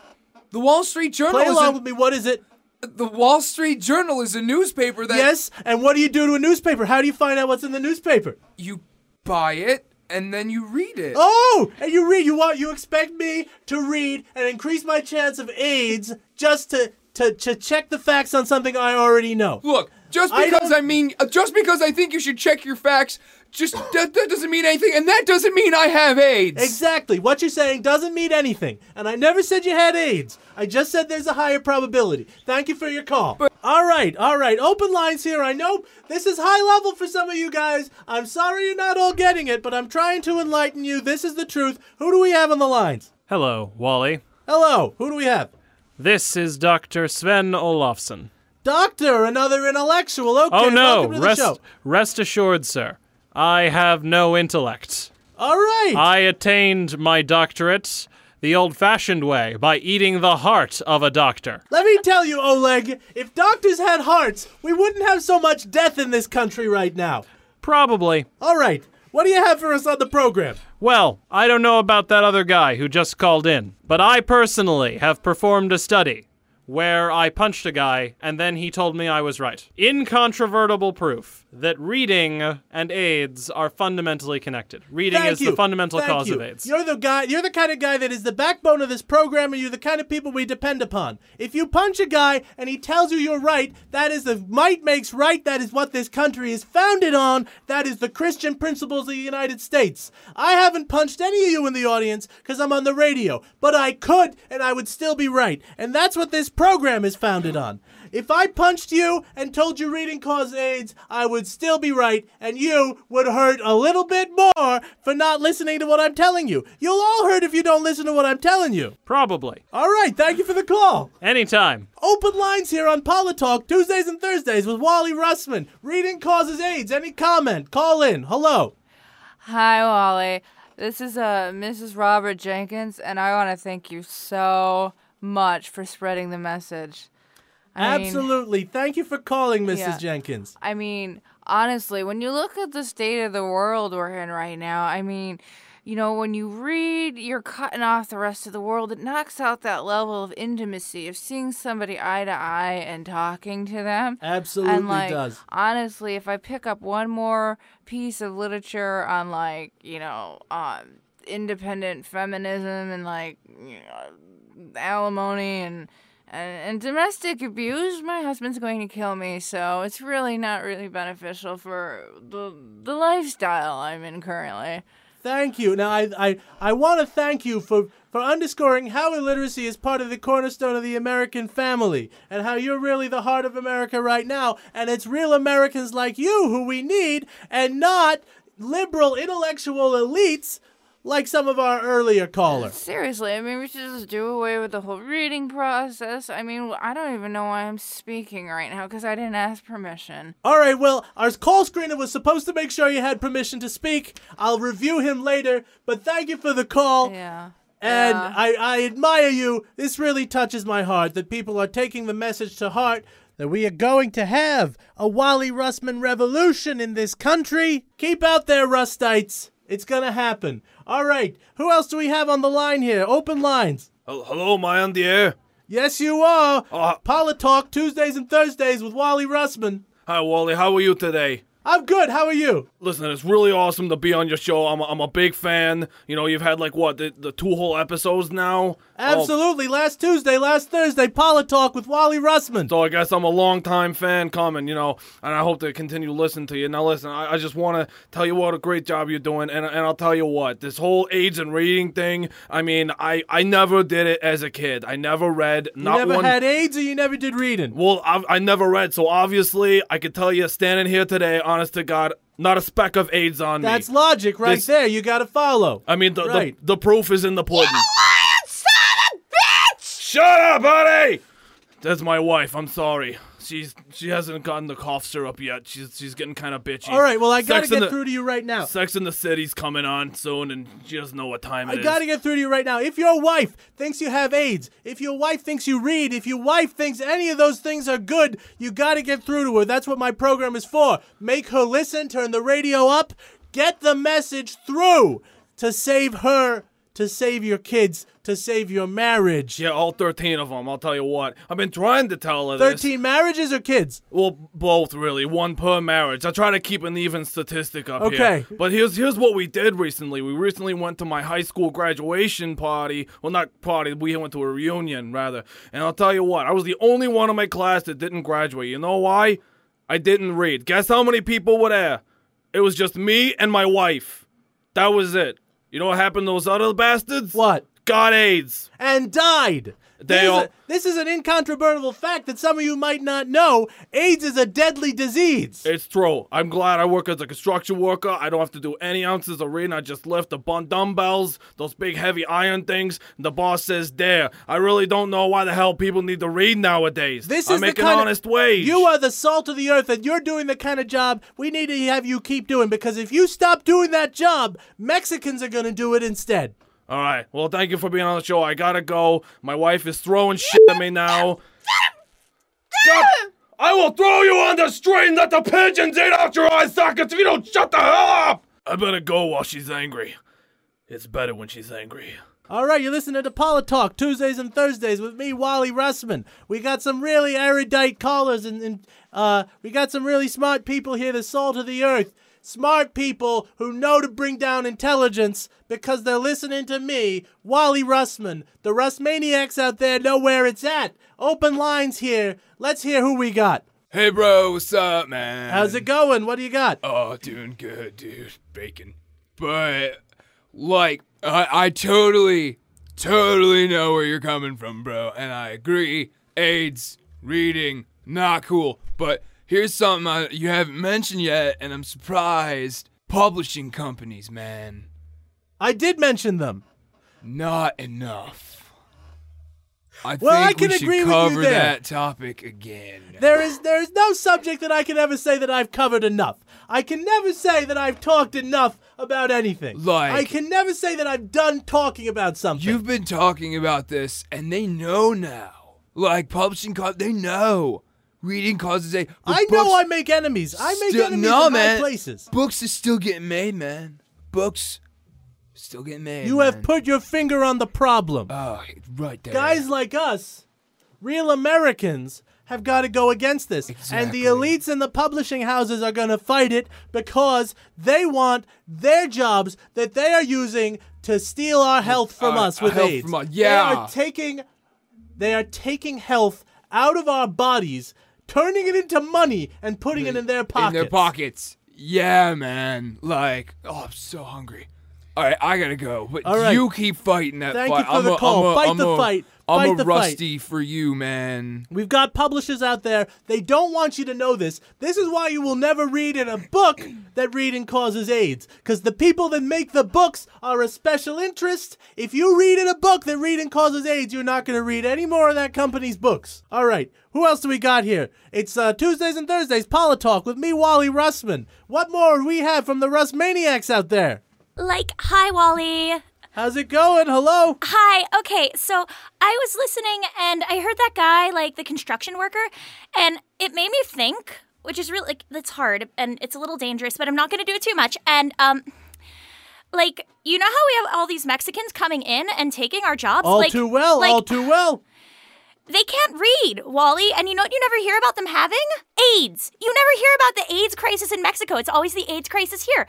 S3: The Wall Street Journal
S7: Play
S3: is
S7: along
S3: a-
S7: with me. What is it?
S3: The Wall Street Journal is a newspaper that
S7: Yes, and what do you do to a newspaper? How do you find out what's in the newspaper?
S3: you buy it and then you read it.
S7: Oh, and you read. You want? You expect me to read and increase my chance of AIDS just to to to check the facts on something I already know?
S3: Look, just because
S7: don't-
S3: I, mean, uh, just because I think you should check your facts, just that, that doesn't mean anything, and that doesn't mean I have AIDS.
S7: Exactly. What you're saying doesn't mean anything. And I never said you had AIDS. I just said there's a higher probability. Thank you for your call. all right, all right. Open lines here. I know this is high level for some of you guys. I'm sorry you're not all getting it, but I'm trying to enlighten you. This is the truth. Who do we have on the lines?
S6: Hello, Wally.
S7: Hello. Who do we have?
S6: This is Dr. Sven Olofsson.
S7: Doctor, another intellectual. Okay,
S6: oh no,
S7: welcome to the
S6: rest rest assured, sir. I have no intellect.
S7: All right.
S6: I attained my doctorate the old-fashioned way by eating the heart of a doctor.
S7: Let me tell you, Oleg, if doctors had hearts, we wouldn't have so much death in this country right now.
S6: Probably.
S7: All right. What do you have for us on the program?
S6: Well, I don't know about that other guy who just called in, but I personally have performed a study where I punched a guy and then he told me I was right. Incontrovertible proof that reading and AIDS are fundamentally connected. Reading
S7: Thank
S6: is
S7: you.
S6: the fundamental
S7: Thank
S6: cause
S7: you.
S6: of AIDS.
S7: You're the guy. You're the kind of guy that is the backbone of this program, and you're the kind of people we depend upon. If you punch a guy and he tells you you're right, that is the might makes right. That is what this country is founded on. That is the Christian principles of the United States. I haven't punched any of you in the audience because I'm on the radio, but I could, and I would still be right. And that's what this program is founded on. If I punched you and told you reading caused AIDS, I would still be right, and you would hurt a little bit more for not listening to what I'm telling you. You'll all hurt if you don't listen to what I'm telling you.
S6: Probably.
S7: All right, thank you for the call.
S6: Anytime.
S7: Open lines here on Politalk Tuesdays and Thursdays with Wally Russman. Reading causes AIDS. Any comment? Call in. Hello.
S16: Hi, Wally. This is uh, Mrs. Robert Jenkins, and I want to thank you so much for spreading the message. I mean-
S7: Absolutely. Thank you for calling, Mrs.
S16: Yeah.
S7: Jenkins.
S16: I mean, honestly, when you look at the state of the world we're in right now, I mean, you know, when you read, you're cutting off the rest of the world. It knocks out that level of intimacy of seeing somebody eye to eye and talking to them.
S7: Absolutely
S16: and like,
S7: does.
S16: Honestly, if I pick up one more piece of literature on like, you know, um, independent feminism and like, you know, alimony and and, domestic abuse, my husband's going to kill me, so it's really not really beneficial for the the lifestyle I'm in currently.
S7: Thank you. Now, I I, I want to thank you for, for underscoring how illiteracy is part of the cornerstone of the American family and how you're really the heart of America right now. And it's real Americans like you who we need and not liberal intellectual elites like some of our earlier callers.
S16: Seriously, I mean, we should just do away with the whole reading process. I mean, I don't even know why I'm speaking right now because I didn't ask permission.
S7: All right, well, our call screener was supposed to make sure you had permission to speak. I'll review him later, but thank you for the call.
S16: Yeah.
S7: And
S16: Yeah.
S7: I, I admire you. This really touches my heart that people are taking the message to heart that we are going to have a Wally Russman revolution in this country. Keep out there, Rustites. It's to happen. All right. Who else do we have on the line here? Open lines.
S17: Hello, am I on the air?
S7: Yes, you are. Uh, Politalk Tuesdays and Thursdays with Wally Russman.
S17: Hi, Wally. How are you today?
S7: I'm good. How are you?
S17: Listen, it's really awesome to be on your show. I'm a, I'm a big fan. You know, you've had like what the, the two whole episodes now. Oh.
S7: Absolutely. Last Tuesday, last Thursday, Politalk with Wally Russman.
S17: So I guess I'm a longtime fan coming, you know, and I hope to continue to listen to you. Now, listen, I, I just want to tell you what a great job you're doing, and, and I'll tell you what, this whole AIDS and reading thing, I mean, I, I never did it as a kid. I never read,
S7: You
S17: not
S7: never
S17: one.
S7: had AIDS or you never did reading?
S17: Well, I, I never read, so obviously I could tell you standing here today, honest to God, not a speck of AIDS on me.
S7: That's logic right
S17: This-
S7: there. You got to follow.
S17: I mean, the,
S7: Right.
S17: the, the proof is in the pudding. Shut up, buddy! That's my wife. I'm sorry. She's she hasn't gotten the cough syrup yet. She's she's getting kind of bitchy.
S7: All right, well, I gotta
S17: Sex in
S7: get
S17: the-
S7: through to you right now.
S17: Sex and the City's coming on soon, and she doesn't know what time it is. I is.
S7: gotta get through to you right now. If your wife thinks you have AIDS, if your wife thinks you read, if your wife thinks any of those things are good, you gotta get through to her. That's what my program is for. Make her listen, turn the radio up, get the message through to save her, to save your kids, to save your marriage.
S17: Yeah, all 13 of them. I'll tell you what. I've been trying to tell her this.
S7: 13 marriages or kids?
S17: Well, both really. One per marriage. I try to keep an even statistic up
S7: Okay.
S17: here. But here's here's what we did recently. We recently went to my high school graduation party. Well, not party. We went to a reunion rather. And I'll tell you what. I was the only one in my class that didn't graduate. You know why? I didn't read. Guess how many people were there? It was just me and my wife. That was it. You know what happened to those other bastards?
S7: What?
S17: Got AIDS.
S7: and died.
S17: They
S7: this, is a, this is an incontrovertible fact that some of you might not know. AIDS is a deadly disease.
S17: It's true. I'm glad I work as a construction worker. I don't have to do any ounces of reading. I just lift the bun dumbbells, those big heavy iron things. And the boss says, "There." I really don't know why the hell people need to read nowadays.
S7: This
S17: I
S7: is
S17: make
S7: the
S17: an
S7: kind
S17: honest
S7: of,
S17: wage.
S7: You are the salt of the earth, and you're doing the kind of job we need to have you keep doing. Because if you stop doing that job, Mexicans are going to do it instead.
S17: All right. Well, thank you for being on the show. I gotta go. My wife is throwing shit at me now. God, I will throw you on the street and let the pigeons eat out your eye sockets if you don't shut the hell up. I better go while she's angry. It's better when she's angry.
S7: All right, you're listening to Politalk Tuesdays and Thursdays with me, Wally Russman. We got some really erudite callers, and, and uh, we got some really smart people here, the salt of the earth. Smart people who know to bring down intelligence because they're listening to me, Wally Russman. The Russmaniacs out there know where it's at. Open lines here. Let's hear who we got.
S3: Hey, bro, what's up, man?
S7: How's it going? What do you got?
S3: Oh, doing good, dude. Bacon. But, like, I, I totally, totally know where you're coming from, bro. And I agree. AIDS, reading, not cool. But here's something I, you haven't mentioned yet, and I'm surprised. Publishing companies, man.
S7: I did mention them.
S3: Not enough. I
S7: Well, I
S3: think
S7: can
S3: we should
S7: agree with you
S3: cover
S7: there.
S3: that topic again.
S7: There is there is no subject that I can ever say that I've covered enough. I can never say that I've talked enough about anything.
S3: Like-
S7: I can never say that I've done talking about something.
S3: You've been talking about this, and they know now. Like publishing, co- they know. Reading causes a.
S7: I know I make enemies. I make
S3: still-
S7: enemies
S3: no,
S7: in
S3: man.
S7: places.
S3: Books is still getting made, man. Books still getting made.
S7: You
S3: man.
S7: have put your finger on the problem.
S3: Oh, right there.
S7: Guys like us, real Americans, have got to go against this. Exactly. And the elites and the publishing houses are going to fight it because they want their jobs that they are using to steal our health from us with
S3: health
S7: AIDS.
S3: from us,
S7: They
S3: yeah.
S7: are taking they are taking health out of our bodies, turning it into money and putting it in their pockets.
S3: In their pockets. Yeah, man. Like, oh, I'm so hungry. All right, I gotta go. But
S7: All right.
S3: you keep fighting that
S7: Thank you for
S3: I'm
S7: the
S3: a,
S7: call.
S3: I'm a,
S7: Fight
S3: I'm
S7: the
S3: a-
S7: fight.
S3: I'm
S7: Fight
S3: a
S7: the fight.
S3: rusty for you, man.
S7: We've got publishers out there. They don't want you to know this. This is why you will never read in a book that reading causes AIDS. Because the people that make the books are a special interest. If you read in a book that reading causes AIDS, you're not going to read any more of that company's books. All right. Who else do we got here? It's uh, Tuesdays and Thursdays, Politalk with me, Wally Russman. What more do we have from the Russ Maniacs out there?
S18: Like, hi, Wally.
S7: How's it going? Hello?
S18: Hi. Okay, so I was listening and I heard that guy, like the construction worker, and it made me think, which is really, like, that's hard and it's a little dangerous, but I'm not going to do it too much. And, um, like, you know how we have all these Mexicans coming in and taking our jobs?
S7: All
S18: like,
S7: too well,
S18: like,
S7: all too well.
S18: They can't read, Wally, and you know what you never hear about them having? AIDS. You never hear about the AIDS crisis in Mexico. It's always the AIDS crisis here.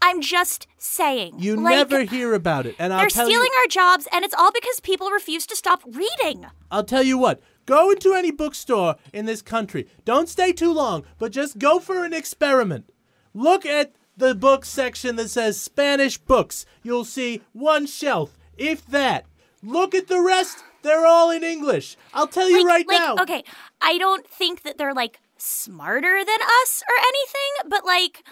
S18: I'm just saying.
S7: You
S18: like,
S7: never hear about it. And I'll
S18: They're stealing
S7: you,
S18: our jobs, and it's all because people refuse to stop reading.
S7: I'll tell you what. Go into any bookstore in this country. Don't stay too long, but just go for an experiment. Look at the book section that says Spanish books. You'll see one shelf, if that. Look at the rest. They're all in English. I'll tell you right
S18: like,
S7: now.
S18: Okay, I don't think that they're like smarter than us or anything, but like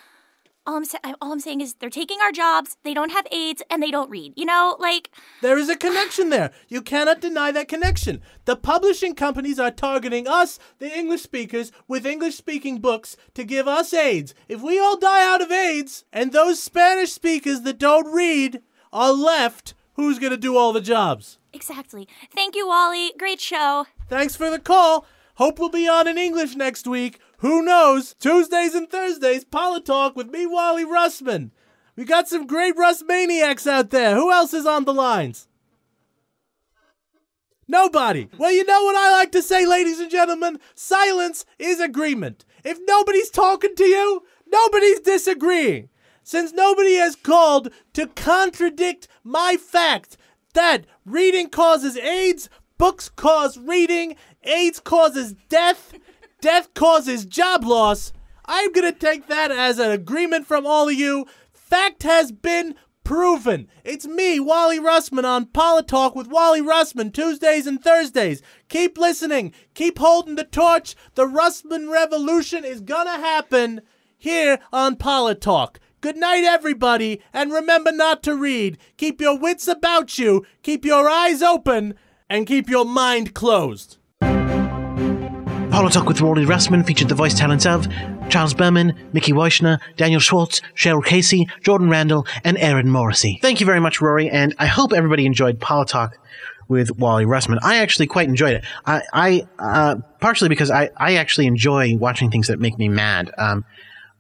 S18: all I'm sa- all I'm saying is they're taking our jobs. They don't have AIDS and they don't read. You know, like
S7: There is a connection there. You cannot deny that connection. The publishing companies are targeting us, the English speakers, with English speaking books to give us AIDS. If we all die out of AIDS and those Spanish speakers that don't read are left, who's going to do all the jobs?
S18: exactly. Thank you, Wally. Great show.
S7: Thanks for the call. Hope we'll be on in English next week. Who knows? Tuesdays and Thursdays, Politalk with me, Wally Russman. We got some great Russ maniacs out there. Who else is on the lines? Nobody. Well, you know what I like to say, ladies and gentlemen? Silence is agreement. If nobody's talking to you, nobody's disagreeing. Since nobody has called to contradict my fact that reading causes AIDS, books cause reading, AIDS causes death, death causes job loss, I'm gonna take that as an agreement from all of you. Fact has been proven. It's me, Wally Russman, on Politalk with Wally Russman, Tuesdays and Thursdays. Keep listening. Keep holding the torch. The Russman Revolution is gonna happen here on Politalk. Good night, everybody, and remember not to read. Keep your wits about you, keep your eyes open, and keep your mind closed.
S1: Apollo Talk with Rory Russman featured the voice talents of Charles Berman, Mickey Weichner, Daniel Schwartz, Cheryl Casey, Jordan Randall, and Aaron Morrissey. Thank you very much, Rory, and I hope everybody enjoyed Apollo Talk with Wally Russman. I actually quite enjoyed it. I, I uh, partially because I, I actually enjoy watching things that make me mad. Um,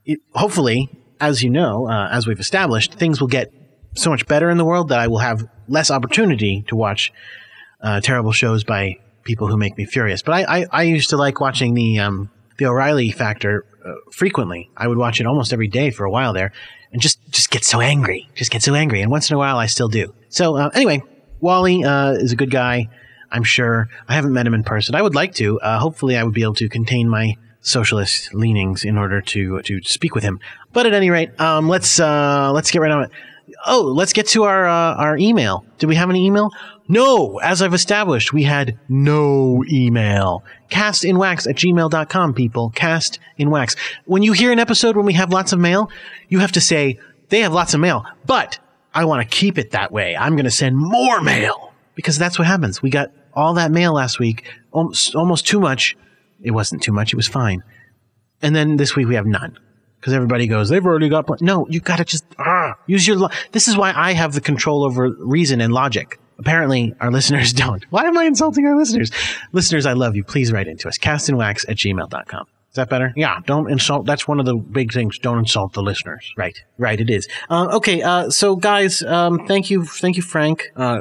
S1: it, hopefully, as you know, uh, as we've established, things will get so much better in the world that I will have less opportunity to watch uh, terrible shows by people who make me furious. But I, I, I used to like watching the um, the O'Reilly Factor uh, frequently. I would watch it almost every day for a while there, and just just get so angry, just get so angry. And once in a while, I still do. So uh, anyway, Wally uh, is a good guy. I'm sure. I haven't met him in person. I would like to. Uh, hopefully, I would be able to contain my socialist leanings in order to to speak with him. But at any rate, um, let's uh, let's get right on it. Oh, let's get to our uh, our email. Do we have any email? No, as I've established, we had no email. Castinwax at gmail.com, people. Cast in wax. When you hear an episode when we have lots of mail, you have to say, they have lots of mail, but I want to keep it that way. I'm going to send more mail because that's what happens. We got all that mail last week, almost, too much. It wasn't too much. It was fine. And then this week we have none because everybody goes, they've already got. Pl-. No, you got to just ah, use your. Lo- this is why I have the control over reason and logic. Apparently, our listeners don't. Why am I insulting our listeners? Listeners, I love you. Please write into us. Castinwax at gmail.com. Is that better? Yeah, don't insult. That's one of the big things. Don't insult the listeners. Right, right, it is. Uh, okay, uh, so guys, um, thank you, thank you, Frank. Uh,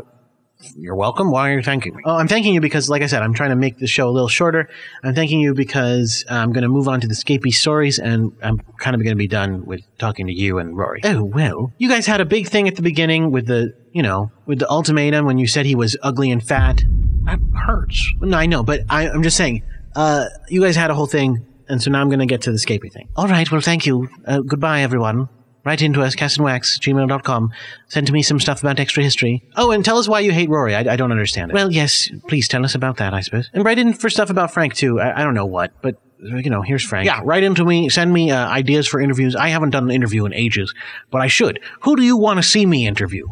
S1: you're welcome. Why are you thanking me? Oh, I'm thanking you because, like I said, I'm trying to make the show a little shorter. I'm thanking you because I'm going to move on to the Scapy stories, and I'm kind of going to be done with talking to you and Rory. Oh well, you guys had a big thing at the beginning with the, you know, with the ultimatum when you said he was ugly and fat. That hurts. No, I know, but I, I'm just saying. Uh, you guys had a whole thing, and so now I'm going to get to the Scapy thing. All right. Well, thank you. Uh, goodbye, everyone. Write into us, castandwax, gmail.com. Send to me some stuff about extra history. Oh, and tell us why you hate Rory. I, I don't understand it. Well, yes, please tell us about that, I suppose. And write in for stuff about Frank, too. I, I don't know what, but, you know, here's Frank. Yeah, write into me. Send me uh, ideas for interviews. I haven't done an interview in ages, but I should. Who do you want to see me interview?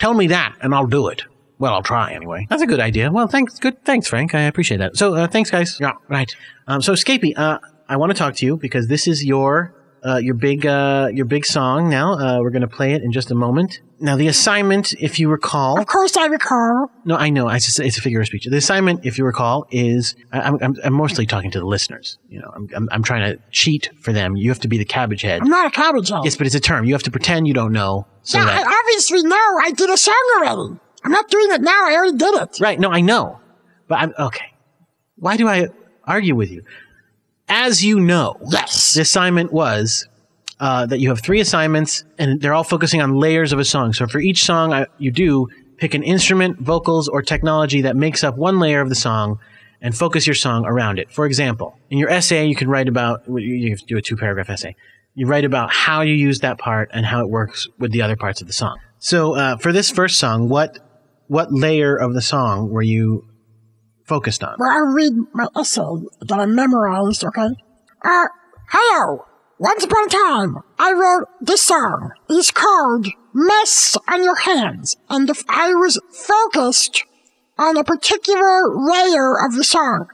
S1: Tell me that, and I'll do it. Well, I'll try anyway. That's a good idea. Well, thanks. Good. Thanks, Frank. I appreciate that. So, uh, thanks, guys. Yeah, right. Um, so, Scapy, uh, I want to talk to you because this is your uh, your big uh, your big song. Now uh, we're going to play it in just a moment. Now, the assignment, if you recall,
S2: Of course I recall.
S1: no, I know. It's, just, it's a figure of speech. The assignment, if you recall, is I, I'm, I'm, I'm mostly talking to the listeners. You know, I'm, I'm, I'm trying to cheat for them. You have to be the cabbage head.
S2: I'm not a cabbage head.
S1: Yes, but it's a term. You have to pretend you don't know. So
S2: yeah,
S1: that,
S2: I obviously know I did a song already. I'm not doing it now. I already did it.
S1: Right. No, I know. But I'm okay. Why do I argue with you? As you know,
S2: yes,
S1: the assignment was uh, that you have three assignments, and they're all focusing on layers of a song. So for each song I, you do, pick an instrument, vocals, or technology that makes up one layer of the song, and focus your song around it. For example, in your essay, you can write about you have to do a two paragraph essay. You write about how you use that part and how it works with the other parts of the song. So uh, for this first song, what what layer of the song were you focused on?
S2: Well, I'll read my essay that I memorized, okay? Uh, hello. Once upon a time, I wrote this song. It's called Mess on Your Hands. And if I was focused on a particular layer of the song.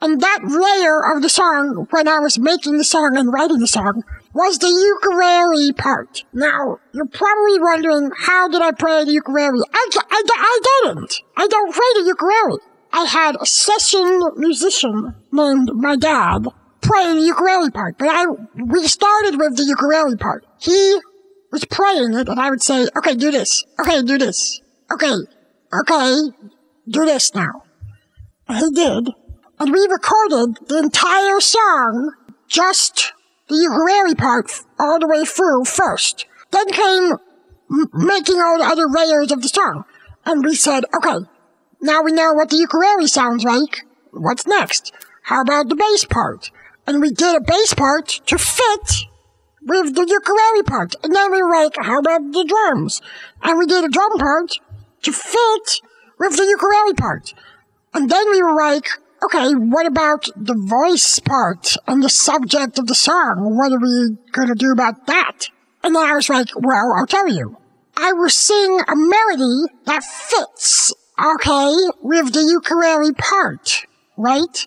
S2: And that layer of the song, when I was making the song and writing the song, was the ukulele part. Now, you're probably wondering, how did I play the ukulele? I, I, I didn't. I don't play the ukulele. I had a session musician named my dad play the ukulele part, but I, we started with the ukulele part. He was playing it and I would say, okay, do this. Okay, do this. Okay, okay, do this now. And he did. And we recorded the entire song, just the ukulele part all the way through first. Then came making all the other layers of the song. And we said, okay, now we know what the ukulele sounds like. What's next? How about the bass part? And we did a bass part to fit with the ukulele part. And then we were like, how about the drums? And we did a drum part to fit with the ukulele part. And then we were like, okay, what about the voice part and the subject of the song? What are we going to do about that? And then I was like, well, I'll tell you. I will sing a melody that fits, okay, with the ukulele part, right?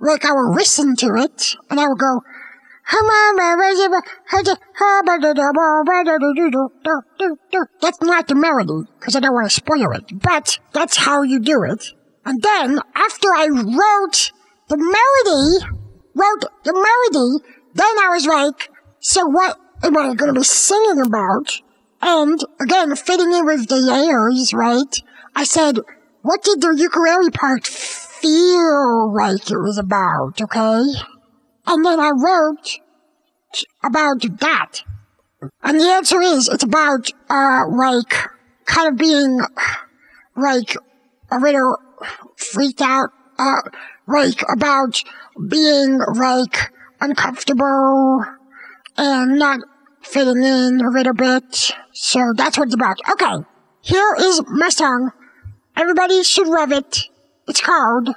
S2: Like I will listen to it and I will go, that's not the melody, because I don't want to spoil it, but that's how you do it. And then, after I wrote the melody, wrote the melody, then I was like, so what am I going to be singing about? And again, fitting in with the layers, right? I said, what did the ukulele part feel like it was about, okay? And then I wrote about that. And the answer is, it's about, uh, like, kind of being, like, a little freaked out, uh, like, about being, like, uncomfortable and not fitting in a little bit. So that's what it's about. Okay, here is my song. Everybody should love it. It's called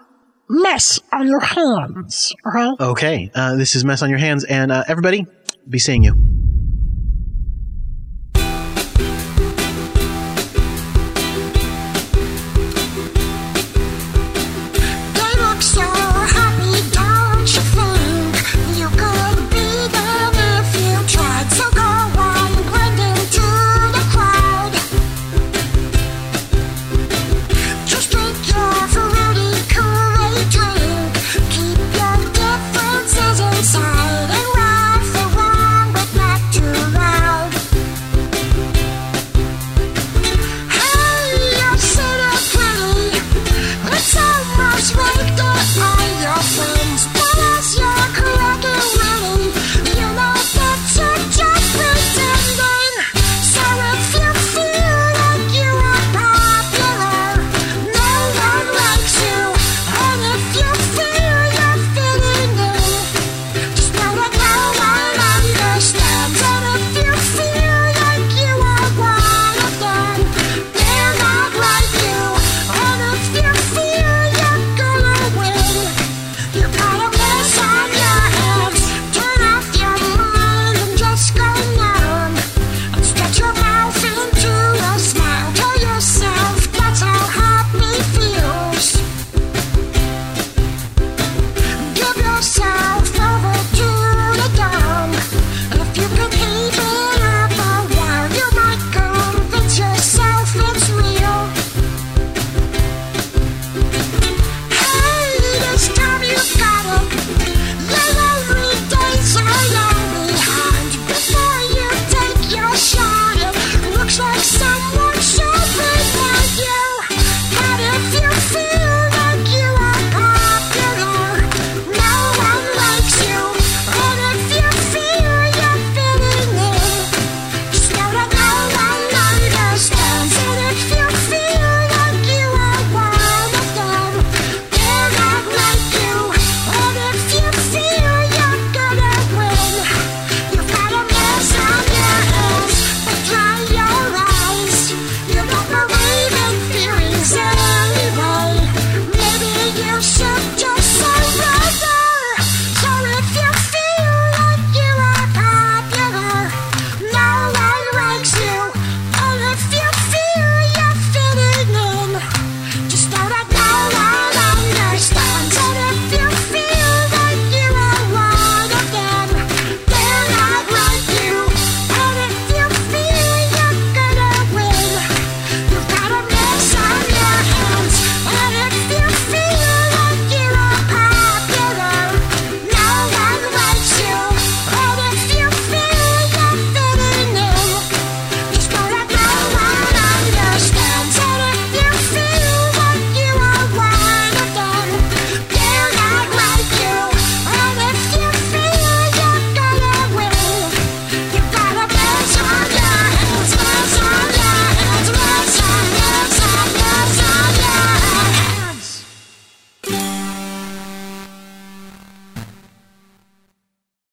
S2: Mess on Your Hands. Okay?
S1: Okay, uh, this is Mess on Your Hands, and uh, everybody, be seeing you.